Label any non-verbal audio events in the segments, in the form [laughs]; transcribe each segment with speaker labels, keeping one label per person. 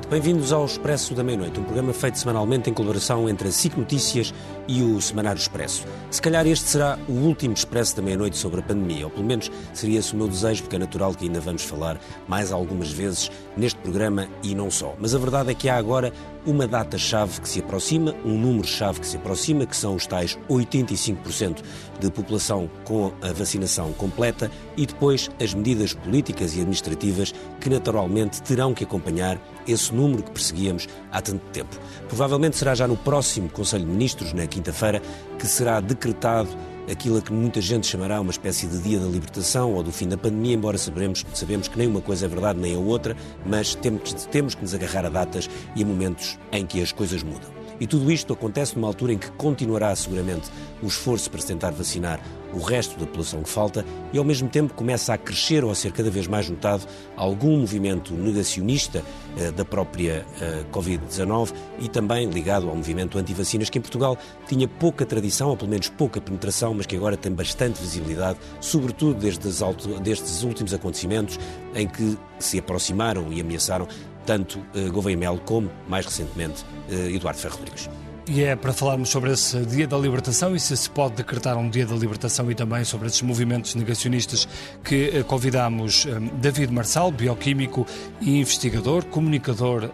Speaker 1: noite. Bem-vindos ao Expresso da Meia-Noite, um programa feito semanalmente em colaboração entre a SIC Notícias e o Semanário Expresso. Se calhar este será o último Expresso da Meia-Noite sobre a pandemia, ou pelo menos seria esse o meu desejo, porque é natural que ainda vamos falar mais algumas vezes neste programa e não só. Mas a verdade é que há agora uma data-chave que se aproxima, um número-chave que se aproxima, que são os tais 85% de população com a vacinação completa e depois as medidas políticas e administrativas que naturalmente terão que acompanhar esse número que perseguíamos há tanto tempo. Provavelmente será já no próximo Conselho de Ministros, na quinta-feira, que será decretado aquilo a que muita gente chamará uma espécie de dia da libertação ou do fim da pandemia, embora sabemos, sabemos que nem uma coisa é verdade nem a outra, mas temos, temos que nos agarrar a datas e a momentos em que as coisas mudam. E tudo isto acontece numa altura em que continuará seguramente o esforço para tentar vacinar o resto da população que falta e ao mesmo tempo começa a crescer ou a ser cada vez mais notado algum movimento negacionista eh, da própria eh, Covid-19 e também ligado ao movimento anti-vacinas que em Portugal tinha pouca tradição, ou pelo menos pouca penetração, mas que agora tem bastante visibilidade, sobretudo desde alto, destes últimos acontecimentos em que se aproximaram e ameaçaram tanto eh, Gouveia Melo como, mais recentemente, eh, Eduardo Ferro Rodrigues.
Speaker 2: E é para falarmos sobre esse Dia da Libertação e se se pode decretar um Dia da Libertação e também sobre esses movimentos negacionistas que eh, convidamos David Marçal, bioquímico e investigador, comunicador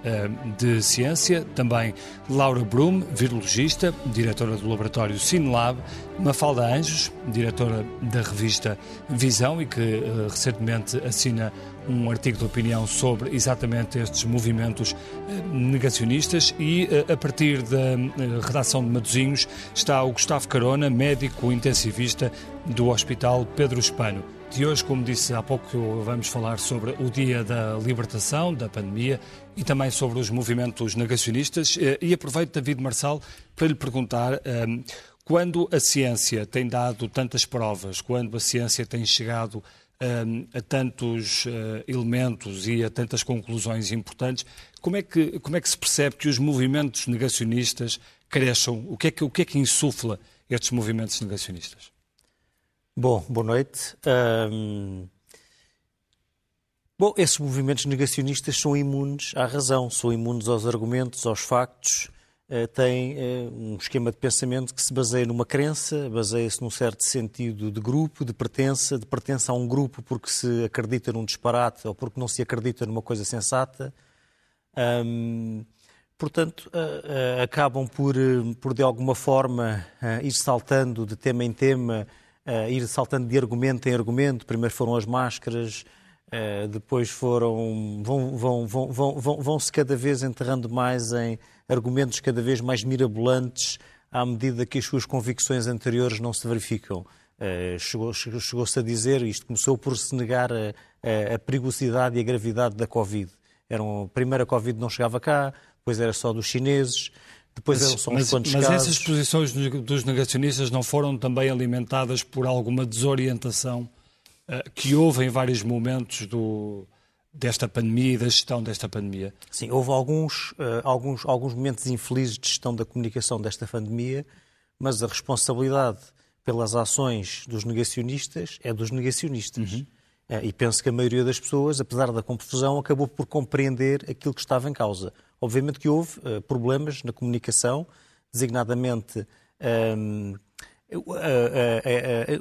Speaker 2: de ciência, também Laura Brum, virologista, diretora do laboratório Sinlab, Mafalda Anjos, diretora da revista Visão e que recentemente assina um artigo de opinião sobre exatamente estes movimentos eh, negacionistas e eh, a partir da eh, redação de Matosinhos está o Gustavo Carona, médico intensivista do Hospital Pedro Espano. De hoje, como disse há pouco, vamos falar sobre o Dia da Libertação, da pandemia e também sobre os movimentos negacionistas. E aproveito, David Marçal, para lhe perguntar quando a ciência tem dado tantas provas, quando a ciência tem chegado a tantos uh, elementos e a tantas conclusões importantes, como é, que, como é que se percebe que os movimentos negacionistas cresçam? O que é que, o que, é que insufla estes movimentos negacionistas?
Speaker 3: Bom, boa noite. Um... Bom, esses movimentos negacionistas são imunes à razão, são imunes aos argumentos, aos factos, eh, tem eh, um esquema de pensamento que se baseia numa crença, baseia-se num certo sentido de grupo, de pertença, de pertença a um grupo porque se acredita num disparate ou porque não se acredita numa coisa sensata. portanto, acabam por, por, de alguma forma, ir saltando de tema em tema, ir saltando de argumento em argumento. Primeiro foram as máscaras, depois foram. vão, vão, vão, vão, vão, vão se cada vez enterrando mais em argumentos cada vez mais mirabolantes à medida que as suas convicções anteriores não se verificam. Uh, Chegou-se chegou a dizer, isto começou por se negar a, a, a perigosidade e a gravidade da Covid. Era um, primeiro a Covid não chegava cá, depois era só dos chineses, depois
Speaker 2: mas,
Speaker 3: eram só uns
Speaker 2: mas,
Speaker 3: quantos
Speaker 2: mas
Speaker 3: casos.
Speaker 2: essas posições dos negacionistas não foram também alimentadas por alguma desorientação uh, que houve em vários momentos do, desta pandemia e da gestão desta pandemia?
Speaker 3: Sim, houve alguns, uh, alguns, alguns momentos infelizes de gestão da comunicação desta pandemia, mas a responsabilidade pelas ações dos negacionistas é dos negacionistas. Uhum. Uh, e penso que a maioria das pessoas, apesar da confusão, acabou por compreender aquilo que estava em causa. Obviamente que houve problemas na comunicação, designadamente ehm,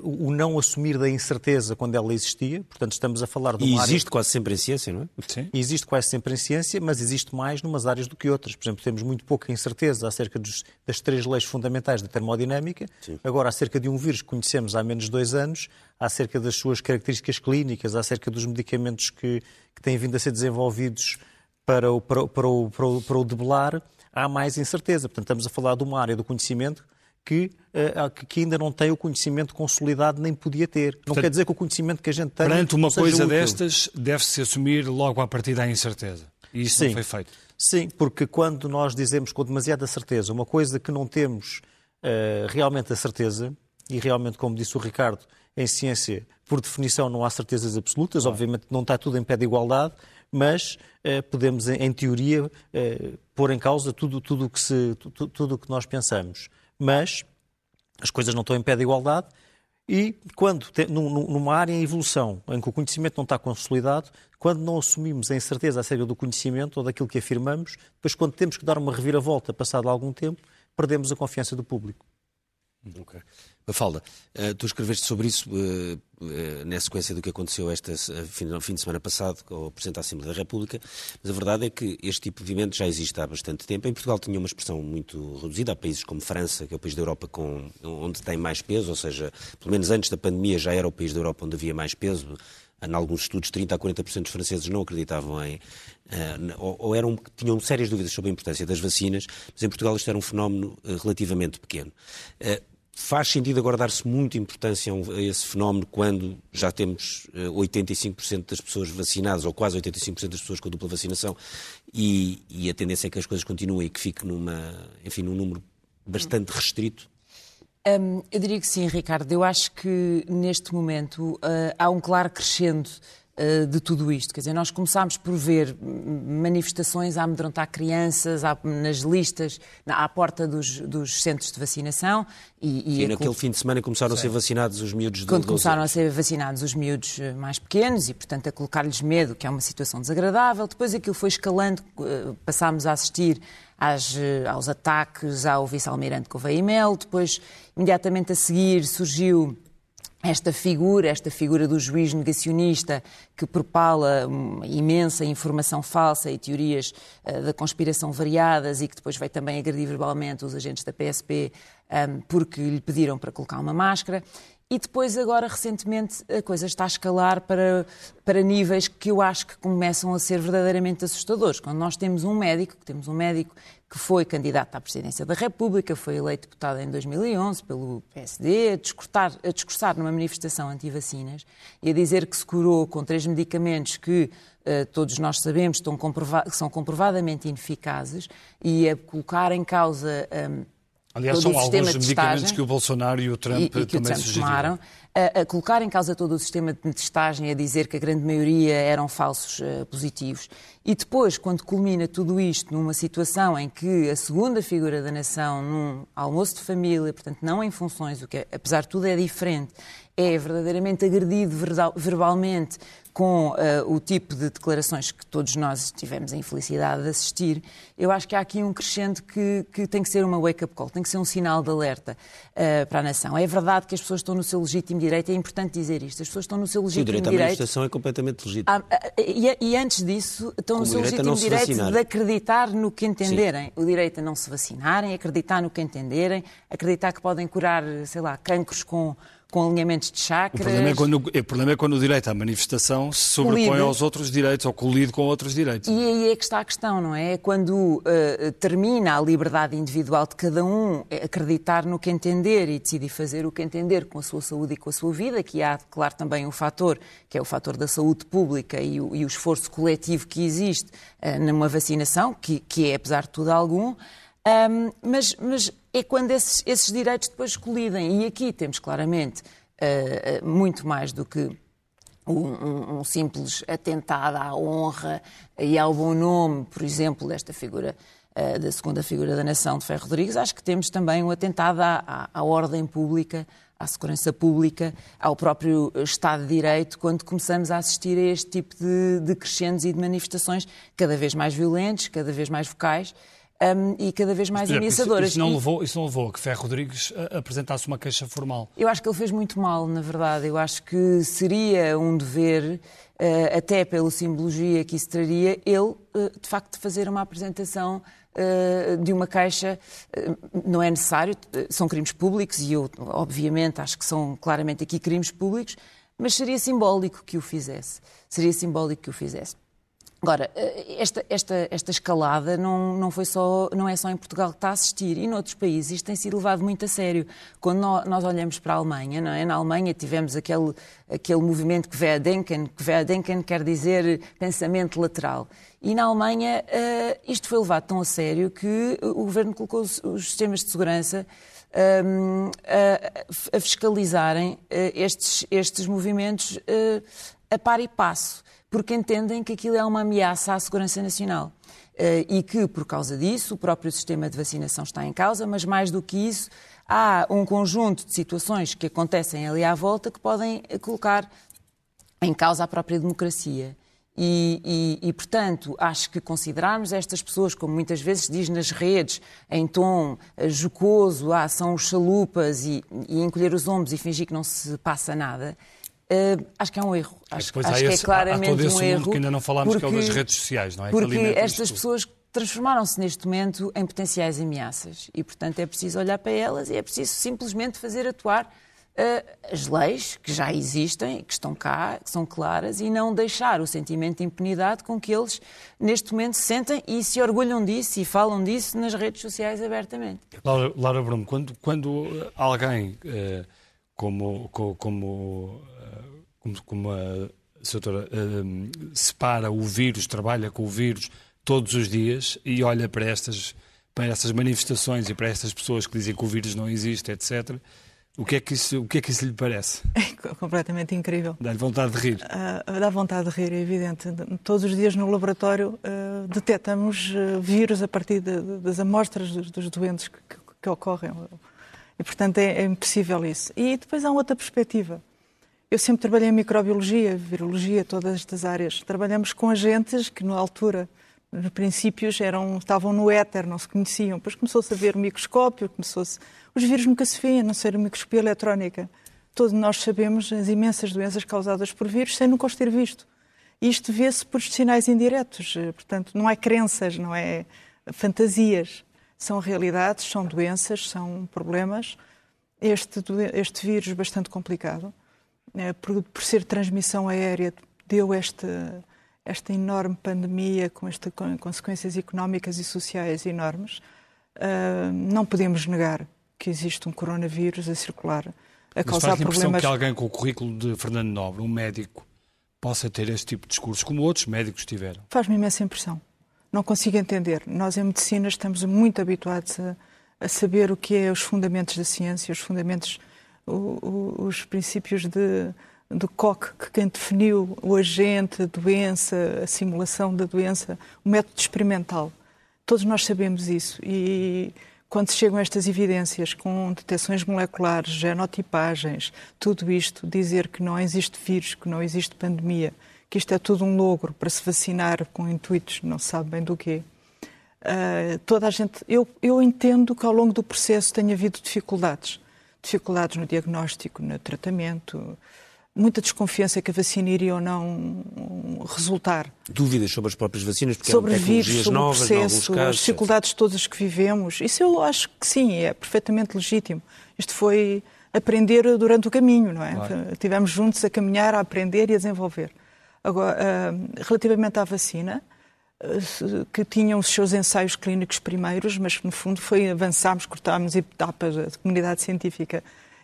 Speaker 3: o não assumir da incerteza quando ela existia, portanto estamos a falar de
Speaker 1: uma
Speaker 3: E
Speaker 1: existe
Speaker 3: área...
Speaker 1: quase sempre em ciência, não é?
Speaker 3: Sim. Existe quase sempre em ciência, mas existe mais numas áreas do que outras. Por exemplo, temos muito pouca incerteza acerca dos, das três leis fundamentais da termodinâmica. Sim. Agora, acerca de um vírus que conhecemos há menos de dois anos, acerca das suas características clínicas, acerca dos medicamentos que, que têm vindo a ser desenvolvidos para o, para, para, o, para, o, para o debelar, há mais incerteza. Portanto, estamos a falar de uma área do conhecimento que, uh, que ainda não tem o conhecimento consolidado nem podia ter. Não
Speaker 2: Portanto,
Speaker 3: quer dizer que o conhecimento que a gente tem.
Speaker 2: Perante uma coisa útil. destas, deve-se assumir logo a partir da incerteza. E isso
Speaker 3: Sim.
Speaker 2: não foi feito.
Speaker 3: Sim, porque quando nós dizemos com demasiada certeza uma coisa que não temos uh, realmente a certeza, e realmente, como disse o Ricardo, em ciência, por definição, não há certezas absolutas, claro. obviamente não está tudo em pé de igualdade, mas uh, podemos, em, em teoria, pôr em causa tudo o tudo que, se, tudo, tudo que nós pensamos mas as coisas não estão em pé de igualdade. E quando, numa área em evolução, em que o conhecimento não está consolidado, quando não assumimos a incerteza acerca do conhecimento ou daquilo que afirmamos, depois quando temos que dar uma reviravolta passado algum tempo, perdemos a confiança do público.
Speaker 1: Ok. Mafalda, uh, tu escreveste sobre isso uh, uh, na sequência do que aconteceu este fim, de semana passado com o Presidente da Assembleia da República, mas a verdade é que este tipo de movimento já existe há bastante tempo. Em Portugal tinha uma expressão muito reduzida. Há países como França, que é o país da Europa com, onde tem mais peso, ou seja, pelo menos antes da pandemia já era o país da Europa onde havia mais peso. Em alguns estudos, 30% a 40% dos franceses não acreditavam em, ou, ou eram, tinham sérias dúvidas sobre a importância das vacinas, mas em Portugal isto era um fenómeno relativamente pequeno. Faz sentido agora dar-se muita importância a esse fenómeno quando já temos 85% eh, das pessoas vacinadas, ou quase 85% das pessoas com dupla vacinação, e, e, a tendência é que as coisas continuem e que fique numa, enfim, num número bastante restrito?
Speaker 4: Um, eu diria que sim, Ricardo. Eu acho que neste momento uh, há um claro crescendo de tudo isto. Quer dizer, nós começámos por ver manifestações a amedrontar crianças nas listas, à porta dos, dos centros de vacinação.
Speaker 1: E, e naquele fim de semana começaram Sim. a ser vacinados os miúdos de
Speaker 4: Quando começaram anos. a ser vacinados os miúdos eh, mais pequenos e, portanto, a colocar-lhes medo, que é uma situação desagradável. Depois aquilo foi escalando, eh, passámos a assistir às, aos ataques ao vice-almirante Gouveia e Mel. Depois, imediatamente a seguir, surgiu esta figura, esta figura do juiz negacionista que propala imensa informação falsa e teorias uh, da conspiração variadas e que depois vai também agredir verbalmente os agentes da PSP um, ehm, porque lhe pediram para colocar uma máscara. E depois, agora, recentemente, a coisa está a escalar para, para níveis que eu acho que começam a ser verdadeiramente assustadores. Quando nós temos um médico, temos um médico que foi candidato à presidência da República, foi eleito deputado em 2011 pelo PSD, a discursar, a discursar numa manifestação anti-vacinas e a dizer que se curou com três medicamentos que uh, todos nós sabemos estão comprova que são comprovadamente ineficazes e a colocar em causa. Um,
Speaker 2: Aliás, são alguns medicamentos que o Bolsonaro e o Trump e, e também Trump tomaram,
Speaker 4: a, a, colocar em causa todo o sistema de testagem, a dizer que a grande maioria eram falsos uh, positivos. E depois, quando culmina tudo isto numa situação em que a segunda figura da nação, num almoço de família, portanto, não em funções, o que apesar de tudo é diferente, é verdadeiramente agredido verbalmente com uh, o tipo de declarações que todos nós tivemos a infelicidade de assistir, eu acho que há aqui um crescente que, que tem que ser uma wake-up call, tem que ser um sinal de alerta uh, para a nação. É verdade que as pessoas estão no seu legítimo direito, é importante dizer isto, as pessoas estão no seu legítimo direito.
Speaker 1: O direito à manifestação é completamente legítimo. Ah,
Speaker 4: ah, e, e, antes disso, estão Como no seu legítimo direito de acreditar no que entenderem. Sim. O direito a não se vacinarem, acreditar no que entenderem, acreditar que podem curar, sei lá, cancros com com alinhamentos de chakras.
Speaker 2: O problema é quando o, problema é quando o direito à manifestação se sobrepõe colide. aos outros direitos ou colide com outros direitos.
Speaker 4: E aí é que está a questão, não é? É quando uh, termina a liberdade individual de cada um acreditar no que entender e decidir fazer o que entender com a sua saúde e com a sua vida, que há, claro, também um fator, que é o fator da saúde pública e o, e o esforço coletivo que existe uh, numa vacinação, que, que é, apesar de tudo, algum. Um, mas, mas, é quando esses, esses, direitos depois colidem. E aqui temos claramente uh, muito mais do que um, um, simples atentado à honra e ao bom nome, por exemplo, desta figura, uh, da segunda figura da nação de Ferro Rodrigues. Acho que temos também um atentado à, à, à ordem pública, à segurança pública, ao próprio Estado de Direito, quando começamos a assistir a este tipo de, de crescendos e de manifestações cada vez mais violentos, cada vez mais vocais um, e cada vez mais ameaçadoras.
Speaker 2: Isso, isso, não levou, isso não levou a que Ferro Rodrigues apresentasse uma queixa formal?
Speaker 4: Eu acho que ele fez muito mal, na verdade. Eu acho que seria um dever, uh, até pela simbologia que isso traria, ele, uh, de facto, fazer uma apresentação de uma queixa. não é necessário, são crimes públicos e eu, obviamente, acho que são claramente aqui crimes públicos, mas seria simbólico que o fizesse. Seria simbólico que o fizesse. Agora, eh, esta, esta, esta escalada não, não, foi só, não é só em Portugal que está a assistir, e noutros países isto tem sido levado muito a sério. Quando nós olhamos para a Alemanha, não é? na Alemanha tivemos aquele, aquele movimento que Querdenken, que Querdenken quer dizer pensamento lateral. E na Alemanha uh, isto foi levado tão a sério que o governo colocou os, os sistemas de segurança ehm, a, a, fiscalizarem uh, estes, estes movimentos a par e passo porque entendem que aquilo é uma ameaça à segurança nacional. e que, por causa disso, o próprio sistema de vacinação está em causa, mas mais do que isso, há um conjunto de situações que acontecem ali à volta que podem colocar em causa a própria democracia. E, e, e, portanto, acho que considerarmos estas pessoas, como muitas vezes se diz nas redes, em tom eh, jocoso, ah, são os chalupas e, e encolher os ombros e fingir que não se passa nada, uh, acho que é um erro.
Speaker 2: Acho, acho que é claramente há todo esse um erro. que ainda não falámos, porque, que é o das redes sociais, não é?
Speaker 4: Porque estas pessoas transformaram-se neste momento em potenciais ameaças e, portanto, é preciso olhar para elas e é preciso simplesmente fazer atuar uh, as leis que já existem, que estão cá, que são claras e não deixar o sentimento de impunidade com que eles, neste momento, se sentem e se orgulham disso e falam disso nas redes sociais abertamente.
Speaker 2: Laura, Laura Bruno, quando, quando alguém uh, como, como, como, como, a doutora uh, separa o vírus, trabalha com o vírus todos os dias e olha para estas, para estas manifestações e para estas pessoas que dizem que o vírus não existe, etc. O que, é que isso, o que é que isso lhe parece? [laughs]
Speaker 5: É completamente incrível.
Speaker 2: Dá-lhe vontade de rir?
Speaker 5: Uh, dá vontade de rir, é evidente. Todos os dias no laboratório uh, detectamos uh, vírus a partir de, de, das amostras dos, dos doentes que, que, que, ocorrem. E, portanto, é, é impossível isso. E depois há outra perspectiva. Eu sempre trabalhei em microbiologia, virologia, todas estas áreas. Trabalhamos com agentes que, na altura, nos princípios eram, estavam no éter, não se conheciam. Depois começou-se a ver o microscópio, começou-se... Os vírus nunca se vêem, a não ser a microscopia eletrónica. Todos nós sabemos as imensas doenças causadas por vírus sem nunca os ter visto. Isto vê-se por sinais indiretos. Portanto, não é crenças, não é fantasias. São realidades, são doenças, são problemas. Este, este vírus bastante complicado, eh, por, por ser transmissão aérea, deu esta esta enorme pandemia com, esta, com consequências económicas e sociais enormes, uh, não podemos negar que existe um coronavírus a circular, a
Speaker 2: Mas
Speaker 5: causar
Speaker 2: faz
Speaker 5: problemas.
Speaker 2: que alguém com o currículo de Fernando Nobre, um médico, possa ter este tipo de discurso, como outros médicos tiveram?
Speaker 5: Faz-me imensa impressão. Não consigo entender. Nós, em medicina, estamos muito habituados a, a saber o que é os fundamentos da ciência, os fundamentos, o, os princípios de do COC, que quem definiu o agente, a doença, a simulação da doença, o método experimental. Todos nós sabemos isso e quando chegam estas evidências com detecções moleculares, genotipagens, tudo isto, dizer que não existe vírus, que não existe pandemia, que isto é tudo um logro para se vacinar com intuitos, não sabe bem do quê. Uh, toda a gente, eu, eu entendo que ao longo do processo tenha havido dificuldades, dificuldades no diagnóstico, no tratamento, muita desconfiança que a vacina iria ou não resultar.
Speaker 1: Dúvidas sobre as próprias vacinas, porque
Speaker 5: sobre
Speaker 1: há
Speaker 5: vírus, sobre
Speaker 1: novas,
Speaker 5: o processo,
Speaker 1: casos,
Speaker 5: as dificuldades todas que vivemos. Isso eu acho que sim, é perfeitamente legítimo. Isto foi aprender durante o caminho, não é? Claro. Tivemos juntos a caminhar, a aprender e a desenvolver. Agora, ah, relativamente à vacina, que tinham os seus ensaios clínicos primeiros, mas que no fundo foi avançámos, cortámos etapas da comunidade científica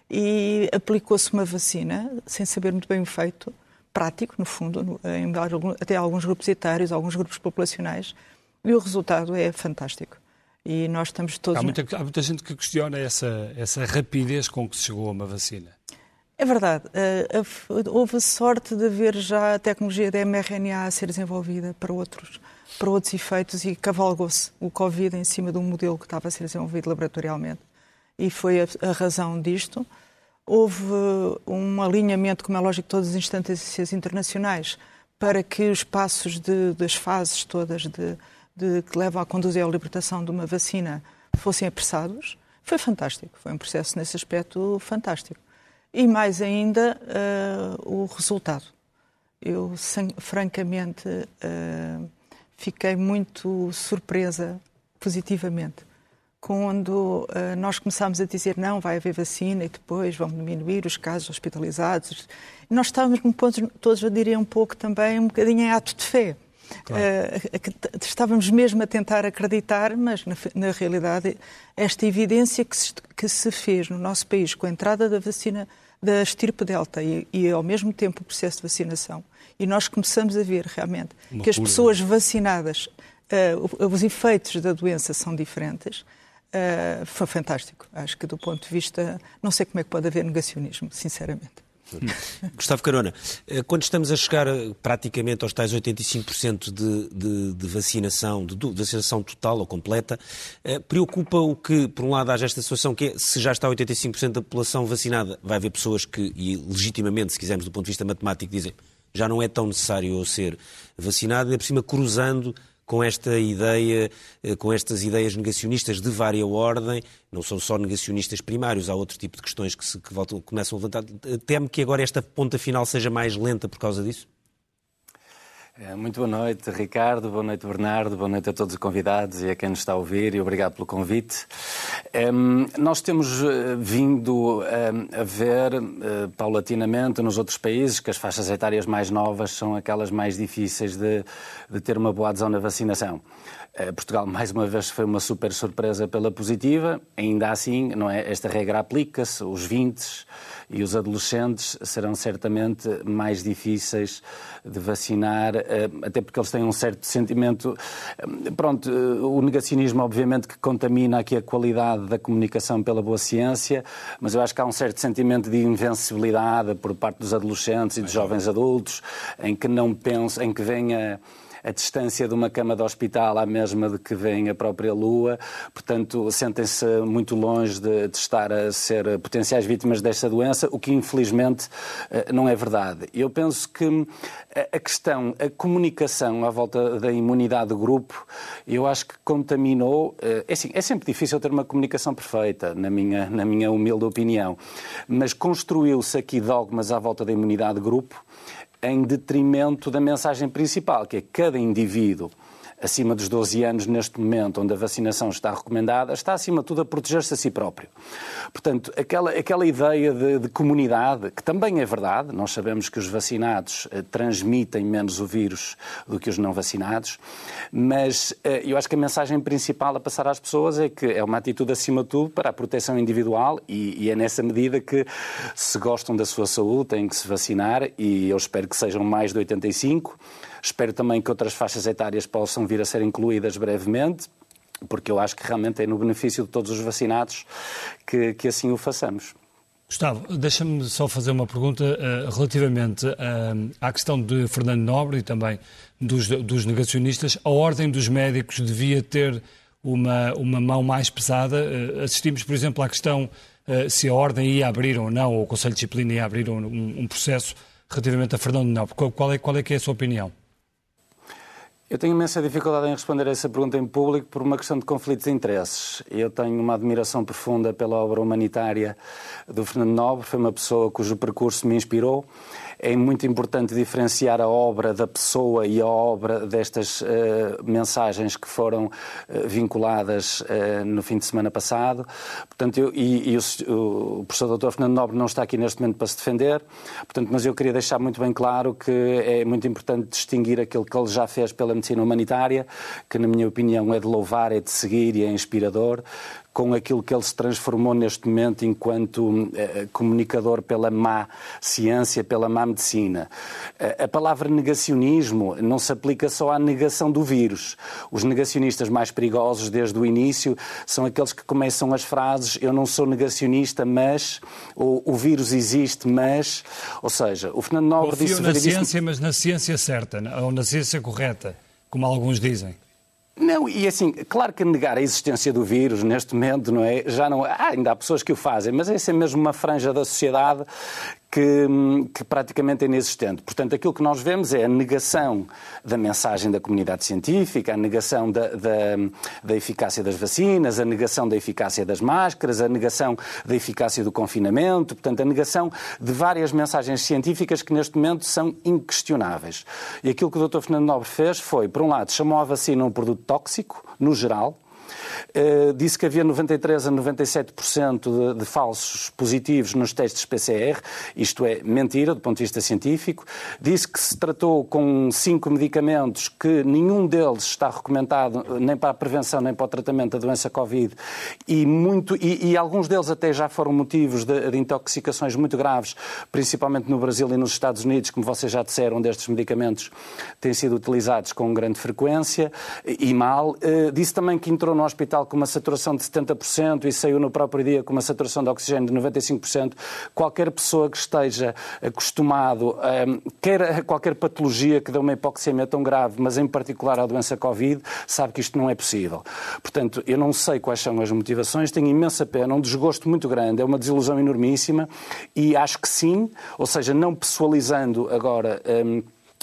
Speaker 5: e aplicou-se uma vacina, sem saber muito bem o efeito, prático, no fundo, em, até alguns grupos etários, alguns grupos populacionais, e o resultado é fantástico. E nós estamos todos.
Speaker 2: Há muita, há muita gente que questiona essa, essa rapidez com que se chegou a uma vacina.
Speaker 5: É verdade. Uh, houve a sorte de haver já a tecnologia da mRNA a ser desenvolvida para outros, para outros efeitos e cavalgou-se o Covid em cima de um modelo que estava a ser desenvolvido laboratorialmente. E foi a, a razão disto houve um alinhamento, como é lógico, de todas as instâncias internacionais para que os passos de, das fases todas de, de, que levam a conduzir à libertação de uma vacina fossem apressados. Foi fantástico, foi um processo nesse aspecto fantástico. E mais ainda, uh, o resultado. Eu, francamente, uh, fiquei muito surpresa positivamente quando uh, nós começámos a dizer não, vai haver vacina e depois vão diminuir os casos hospitalizados. Nós estávamos, todos eu diria um pouco também, um bocadinho em ato de fé. Claro. Uh, estávamos mesmo a tentar acreditar, mas na, na realidade esta evidência que se, que se, fez no nosso país com a entrada da vacina da estirpe delta e, e ao mesmo tempo o processo de vacinação, e nós começamos a ver realmente Uma que as pessoas vacinadas, uh, os efeitos da doença são diferentes, Uh, foi fantástico. Acho que do ponto de vista. Não sei como é que pode haver negacionismo, sinceramente. [laughs]
Speaker 1: Gustavo Carona, eh, quando estamos a chegar praticamente aos tais 85% de, de, de, vacinação, de, de, vacinação total ou completa, preocupa o que, por um lado, haja esta situação que é, se já está 85% da população vacinada, vai haver pessoas que, e legitimamente, se quisermos do ponto de vista matemático, dizem já não é tão necessário ser vacinado, e por cima cruzando com esta ideia, eh, com estas ideias negacionistas de vária ordem, não são só negacionistas primários, há outro tipo de questões que, se, que voltam, começam a levantar. Teme que agora esta ponta final seja mais lenta por causa disso?
Speaker 6: É, muito boa noite, Ricardo, boa noite, Bernardo, boa noite a todos os convidados e a quem nos está a ouvir e obrigado pelo convite. Um, nós temos eh, vindo um, a ver uh, paulatinamente nos outros países que as faixas etárias mais novas são aquelas mais difíceis de, de ter uma boa adesão na vacinação. Uh, Portugal, [laughs] mais uma vez, foi uma super surpresa pela positiva. Ainda assim, não é? esta regra aplica-se, os 20 e os adolescentes serão certamente mais difíceis de vacinar, eh, até porque eles têm um certo sentimento. Eh, pronto, eh, o negacionismo, obviamente, que contamina aqui a qualidade da comunicação pela boa ciência, mas eu acho que há um certo sentimento de invencibilidade por parte dos adolescentes e dos jovens adultos, em que não pensam, em que venha a distância de uma cama de hospital à mesma de que vem a própria Lua, portanto, sentem-se muito longe de, de, estar a ser potenciais vítimas desta doença, o que infelizmente eh, não é verdade. Eu penso que a questão, a comunicação à volta da imunidade de grupo, eu acho que contaminou. Eh, é, assim, é sempre difícil ter uma comunicação perfeita, na minha, na minha humilde opinião, mas construiu-se aqui dogmas à volta da imunidade de grupo em detrimento da mensagem principal, que é cada indivíduo acima dos 12 anos, neste momento, onde a vacinação está recomendada, está, acima de tudo, a proteger-se a si próprio. Portanto, aquela, aquela ideia de, de, comunidade, que também é verdade, nós sabemos que os vacinados eh, transmitem menos o vírus do que os não vacinados, mas eh, eu acho que a mensagem principal a passar às pessoas é que é uma atitude, acima de tudo, para a proteção individual e, e é nessa medida que, se gostam da sua saúde, têm que se vacinar e eu espero que sejam mais de 85 Espero também que outras faixas etárias possam vir a ser incluídas brevemente, porque eu acho que realmente é no benefício de todos os vacinados que, que assim o façamos.
Speaker 2: Gustavo, deixa-me só fazer uma pergunta uh, relativamente uh, à questão de Fernando Nobre e também dos, dos, negacionistas. A Ordem dos Médicos devia ter uma, uma mão mais pesada. Uh, assistimos, por exemplo, à questão se a Ordem ia abrir ou não, ou o Conselho de Disciplina ia abrir um, um processo relativamente a Fernando Nobre. Qual, qual, é, qual é que é a sua opinião?
Speaker 6: Eu tenho imensa dificuldade em responder a essa pergunta em público por uma questão de conflitos de interesses. Eu tenho uma admiração profunda pela obra humanitária do Fernando Nobre, foi uma pessoa cujo percurso me inspirou é muito importante diferenciar a obra da pessoa e a obra destas uh, mensagens que foram uh, vinculadas uh, no fim de semana passado. Portanto, eu, e, e o, o, professor Dr. Fernando Nobre não está aqui neste momento para se defender, portanto, mas eu queria deixar muito bem claro que é muito importante distinguir aquilo que ele já fez pela medicina humanitária, que na minha opinião é de louvar, é de seguir e é inspirador com aquilo que ele se transformou neste momento enquanto eh, comunicador pela má ciência, pela má medicina. a palavra negacionismo não se aplica só à negação do vírus. Os negacionistas mais perigosos desde o início são aqueles que começam as frases eu não sou negacionista, mas ou, o vírus existe, mas, ou seja, o Fernando Nobre
Speaker 2: Confio
Speaker 6: disse...
Speaker 2: na ciência, mas na ciência certa, ou na ciência correta, como alguns dizem.
Speaker 6: Não, e assim, claro que negar a existência do vírus neste momento, não é? Já não. Ah, ainda há pessoas que o fazem, mas essa é mesmo uma franja da sociedade que, que, praticamente é inexistente. Portanto, aquilo que nós vemos é a negação da mensagem da comunidade científica, a negação da, da, da, eficácia das vacinas, a negação da eficácia das máscaras, a negação da eficácia do confinamento, portanto, a negação de várias mensagens científicas que neste momento são inquestionáveis. E aquilo que o Dr. Fernando Nobre fez foi, por um lado, chamou a vacina um produto tóxico, no geral, disse que havia 93 a 97% de, de falsos positivos nos testes PCR, isto é mentira do ponto de vista científico. Disse que se tratou com cinco medicamentos que nenhum deles está recomendado nem para a prevenção nem para o tratamento da doença Covid e, muito, e, e alguns deles até já foram motivos de, de, intoxicações muito graves, principalmente no Brasil e nos Estados Unidos, como vocês já disseram, onde estes medicamentos têm sido utilizados com grande frequência e mal. Uh, disse também que entrou no hospital hospital com uma saturação de 70% e saiu no próprio dia com uma saturação de oxigênio de 95%, qualquer pessoa que esteja acostumado, a, quer a qualquer patologia que dê uma hipoxemia tão grave, mas em particular a doença Covid, sabe que isto não é possível. Portanto, eu não sei quais são as motivações, tenho imensa pena, um desgosto muito grande, é uma desilusão enormíssima e acho que sim, ou seja, não pessoalizando agora. Um,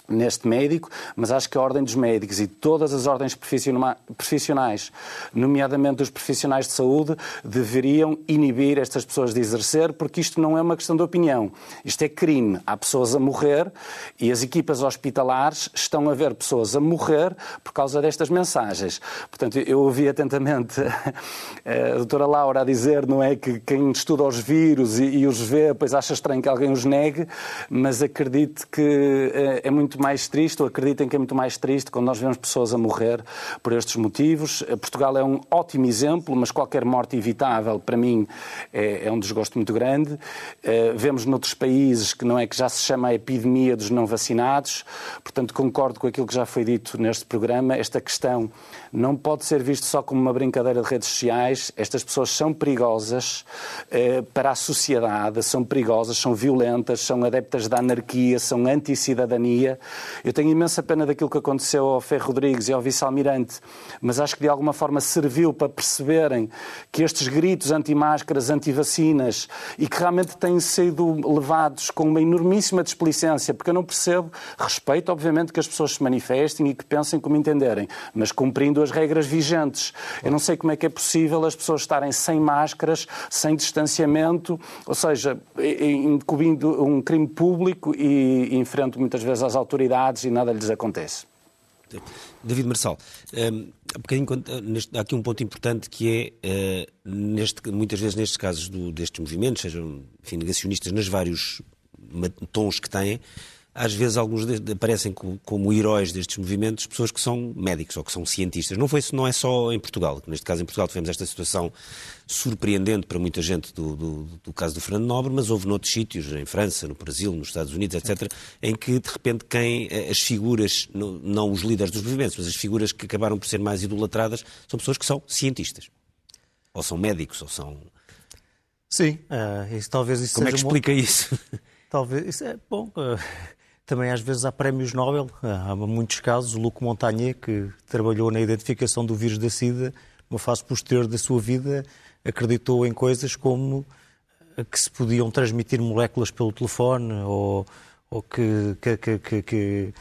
Speaker 6: neste médico, mas acho que a Ordem dos Médicos e todas as ordens profissionais, nomeadamente os profissionais de saúde, deveriam inibir estas pessoas de exercer, porque isto não é uma questão de opinião. Isto é crime. Há pessoas a morrer e as equipas hospitalares estão a ver pessoas a morrer por causa destas mensagens. Portanto, eu ouvi atentamente [laughs] a doutora Laura a dizer, não é, que quem estuda os vírus e, e os vê, pois acha estranho que alguém os negue, mas acredito que eh, é muito muito mais triste, ou acreditem que é muito mais triste, quando nós vemos pessoas a morrer por estes motivos. Eh, Portugal é um ótimo exemplo, mas qualquer morte evitável, para mim, é, é um desgosto muito grande. Uh, vemos noutros países que não é que já se chama a epidemia dos não vacinados, portanto, concordo com aquilo que já foi dito neste programa. Esta questão não pode ser vista só como uma brincadeira de redes sociais. Estas pessoas são perigosas uh, para a sociedade, são perigosas, são violentas, são adeptas da anarquia, são anti-cidadania eu tenho imensa pena daquilo que aconteceu ao Ferro Rodrigues e ao vice-almirante, mas acho que de alguma forma serviu para perceberem que estes gritos anti-máscaras, anti-vacinas e que realmente têm sido levados com uma enormíssima desplicência, porque eu não percebo, respeito obviamente que as pessoas se manifestem e que pensem como entenderem, mas cumprindo as regras vigentes. Eu não sei como é que é possível as pessoas estarem sem máscaras, sem distanciamento, ou seja, incumbindo um crime público e enfrento muitas vezes às autoridades autoridades e nada lhes acontece.
Speaker 1: David Marçal, um, há aqui um ponto importante que é, uh, neste, muitas vezes nestes casos do, destes movimentos, sejam enfim, negacionistas nos vários tons que têm, às vezes alguns de, aparecem como, como, heróis destes movimentos, pessoas que são médicos ou que são cientistas. Não, foi, não é só em Portugal, neste caso em Portugal tivemos esta situação surpreendente para muita gente do, do, do caso do Fernando Nobre, mas houve noutros sítios, em França, no Brasil, nos Estados Unidos, etc., em que de repente quem eh, as figuras, não os líderes dos movimentos, mas as figuras que acabaram por ser mais idolatradas, são pessoas que são cientistas. Ou são médicos, ou são.
Speaker 3: Sim, uh, isso, talvez isso
Speaker 1: Como é que explica isso?
Speaker 3: Talvez, isso é bom. Uh também às vezes há prémios Nobel, há muitos casos. O Luc Montagnier, que trabalhou na identificação do vírus da SIDA, numa fase posterior da sua vida, acreditou em coisas como que se podiam transmitir moléculas pelo telefone ou, ou que, que, que, que, que,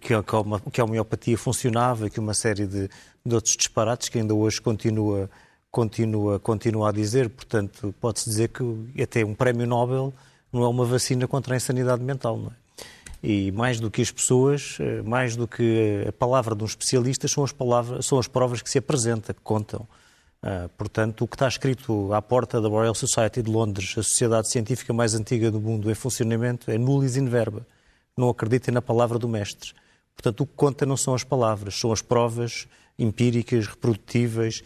Speaker 3: que, a homeopatia funcionava, que uma série de, de outros disparates que ainda hoje continua, continua, continua a dizer. Portanto, pode-se dizer que até um prémio Nobel não é uma vacina contra a insanidade mental, não é? E mais do que as pessoas, eh, mais do que a palavra de um especialista, são as, palavras, são as provas que se apresentam, que contam. Uh, portanto, o que está escrito à porta da Royal Society de Londres, a sociedade científica mais antiga do mundo em funcionamento, é nullis in verba. Não acreditem na palavra do mestre. Portanto, o que conta não são as palavras, são as provas empíricas, reprodutíveis,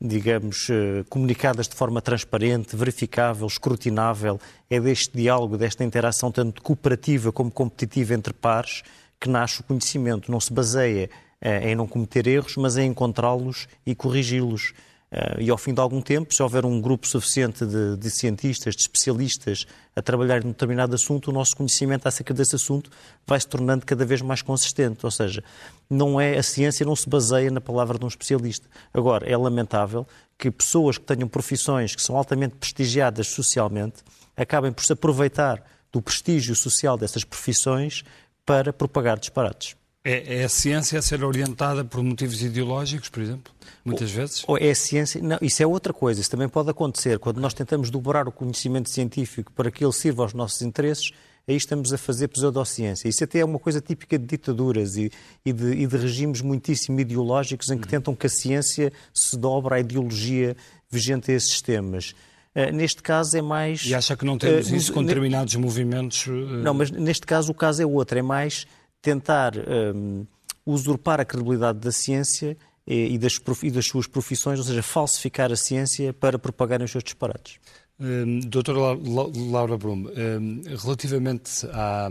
Speaker 3: digamos, eh, comunicadas de forma transparente, verificável, escrutinável. É deste diálogo, desta interação tanto cooperativa como competitiva entre pares que nasce o conhecimento. Não se baseia eh, em não cometer erros, mas em encontrá-los e corrigi-los. Uh, e ao fim de algum tempo, se houver um grupo suficiente de, de, cientistas, de especialistas a trabalhar em determinado assunto, o nosso conhecimento acerca desse assunto vai se tornando cada vez mais consistente. Ou seja, não é a ciência não se baseia na palavra de um especialista. Agora, é lamentável que pessoas que tenham profissões que são altamente prestigiadas socialmente acabem por se aproveitar do prestígio social dessas profissões para propagar disparates.
Speaker 2: É, é, a ciência a ser orientada por motivos ideológicos, por exemplo? Muitas
Speaker 3: ou,
Speaker 2: vezes?
Speaker 3: Ou é a ciência. Não, isso é outra coisa. Isso também pode acontecer. Quando nós tentamos dobrar o conhecimento científico para que ele sirva aos nossos interesses, aí estamos a fazer pseudociência. Isso até é uma coisa típica de ditaduras e, e, de, e de, regimes muitíssimo ideológicos em que tentam que a ciência se dobre à ideologia vigente a esses temas. Uh, neste caso é mais.
Speaker 2: E acha que não temos uh, isso com determinados movimentos? Uh...
Speaker 3: Não, mas neste caso o caso é outro. É mais tentar um, usurpar a credibilidade da ciência e, das, e, das, suas profissões, ou seja, falsificar a ciência para propagarem os seus disparates.
Speaker 2: Hum, doutora Laura Brum, hum, relativamente à,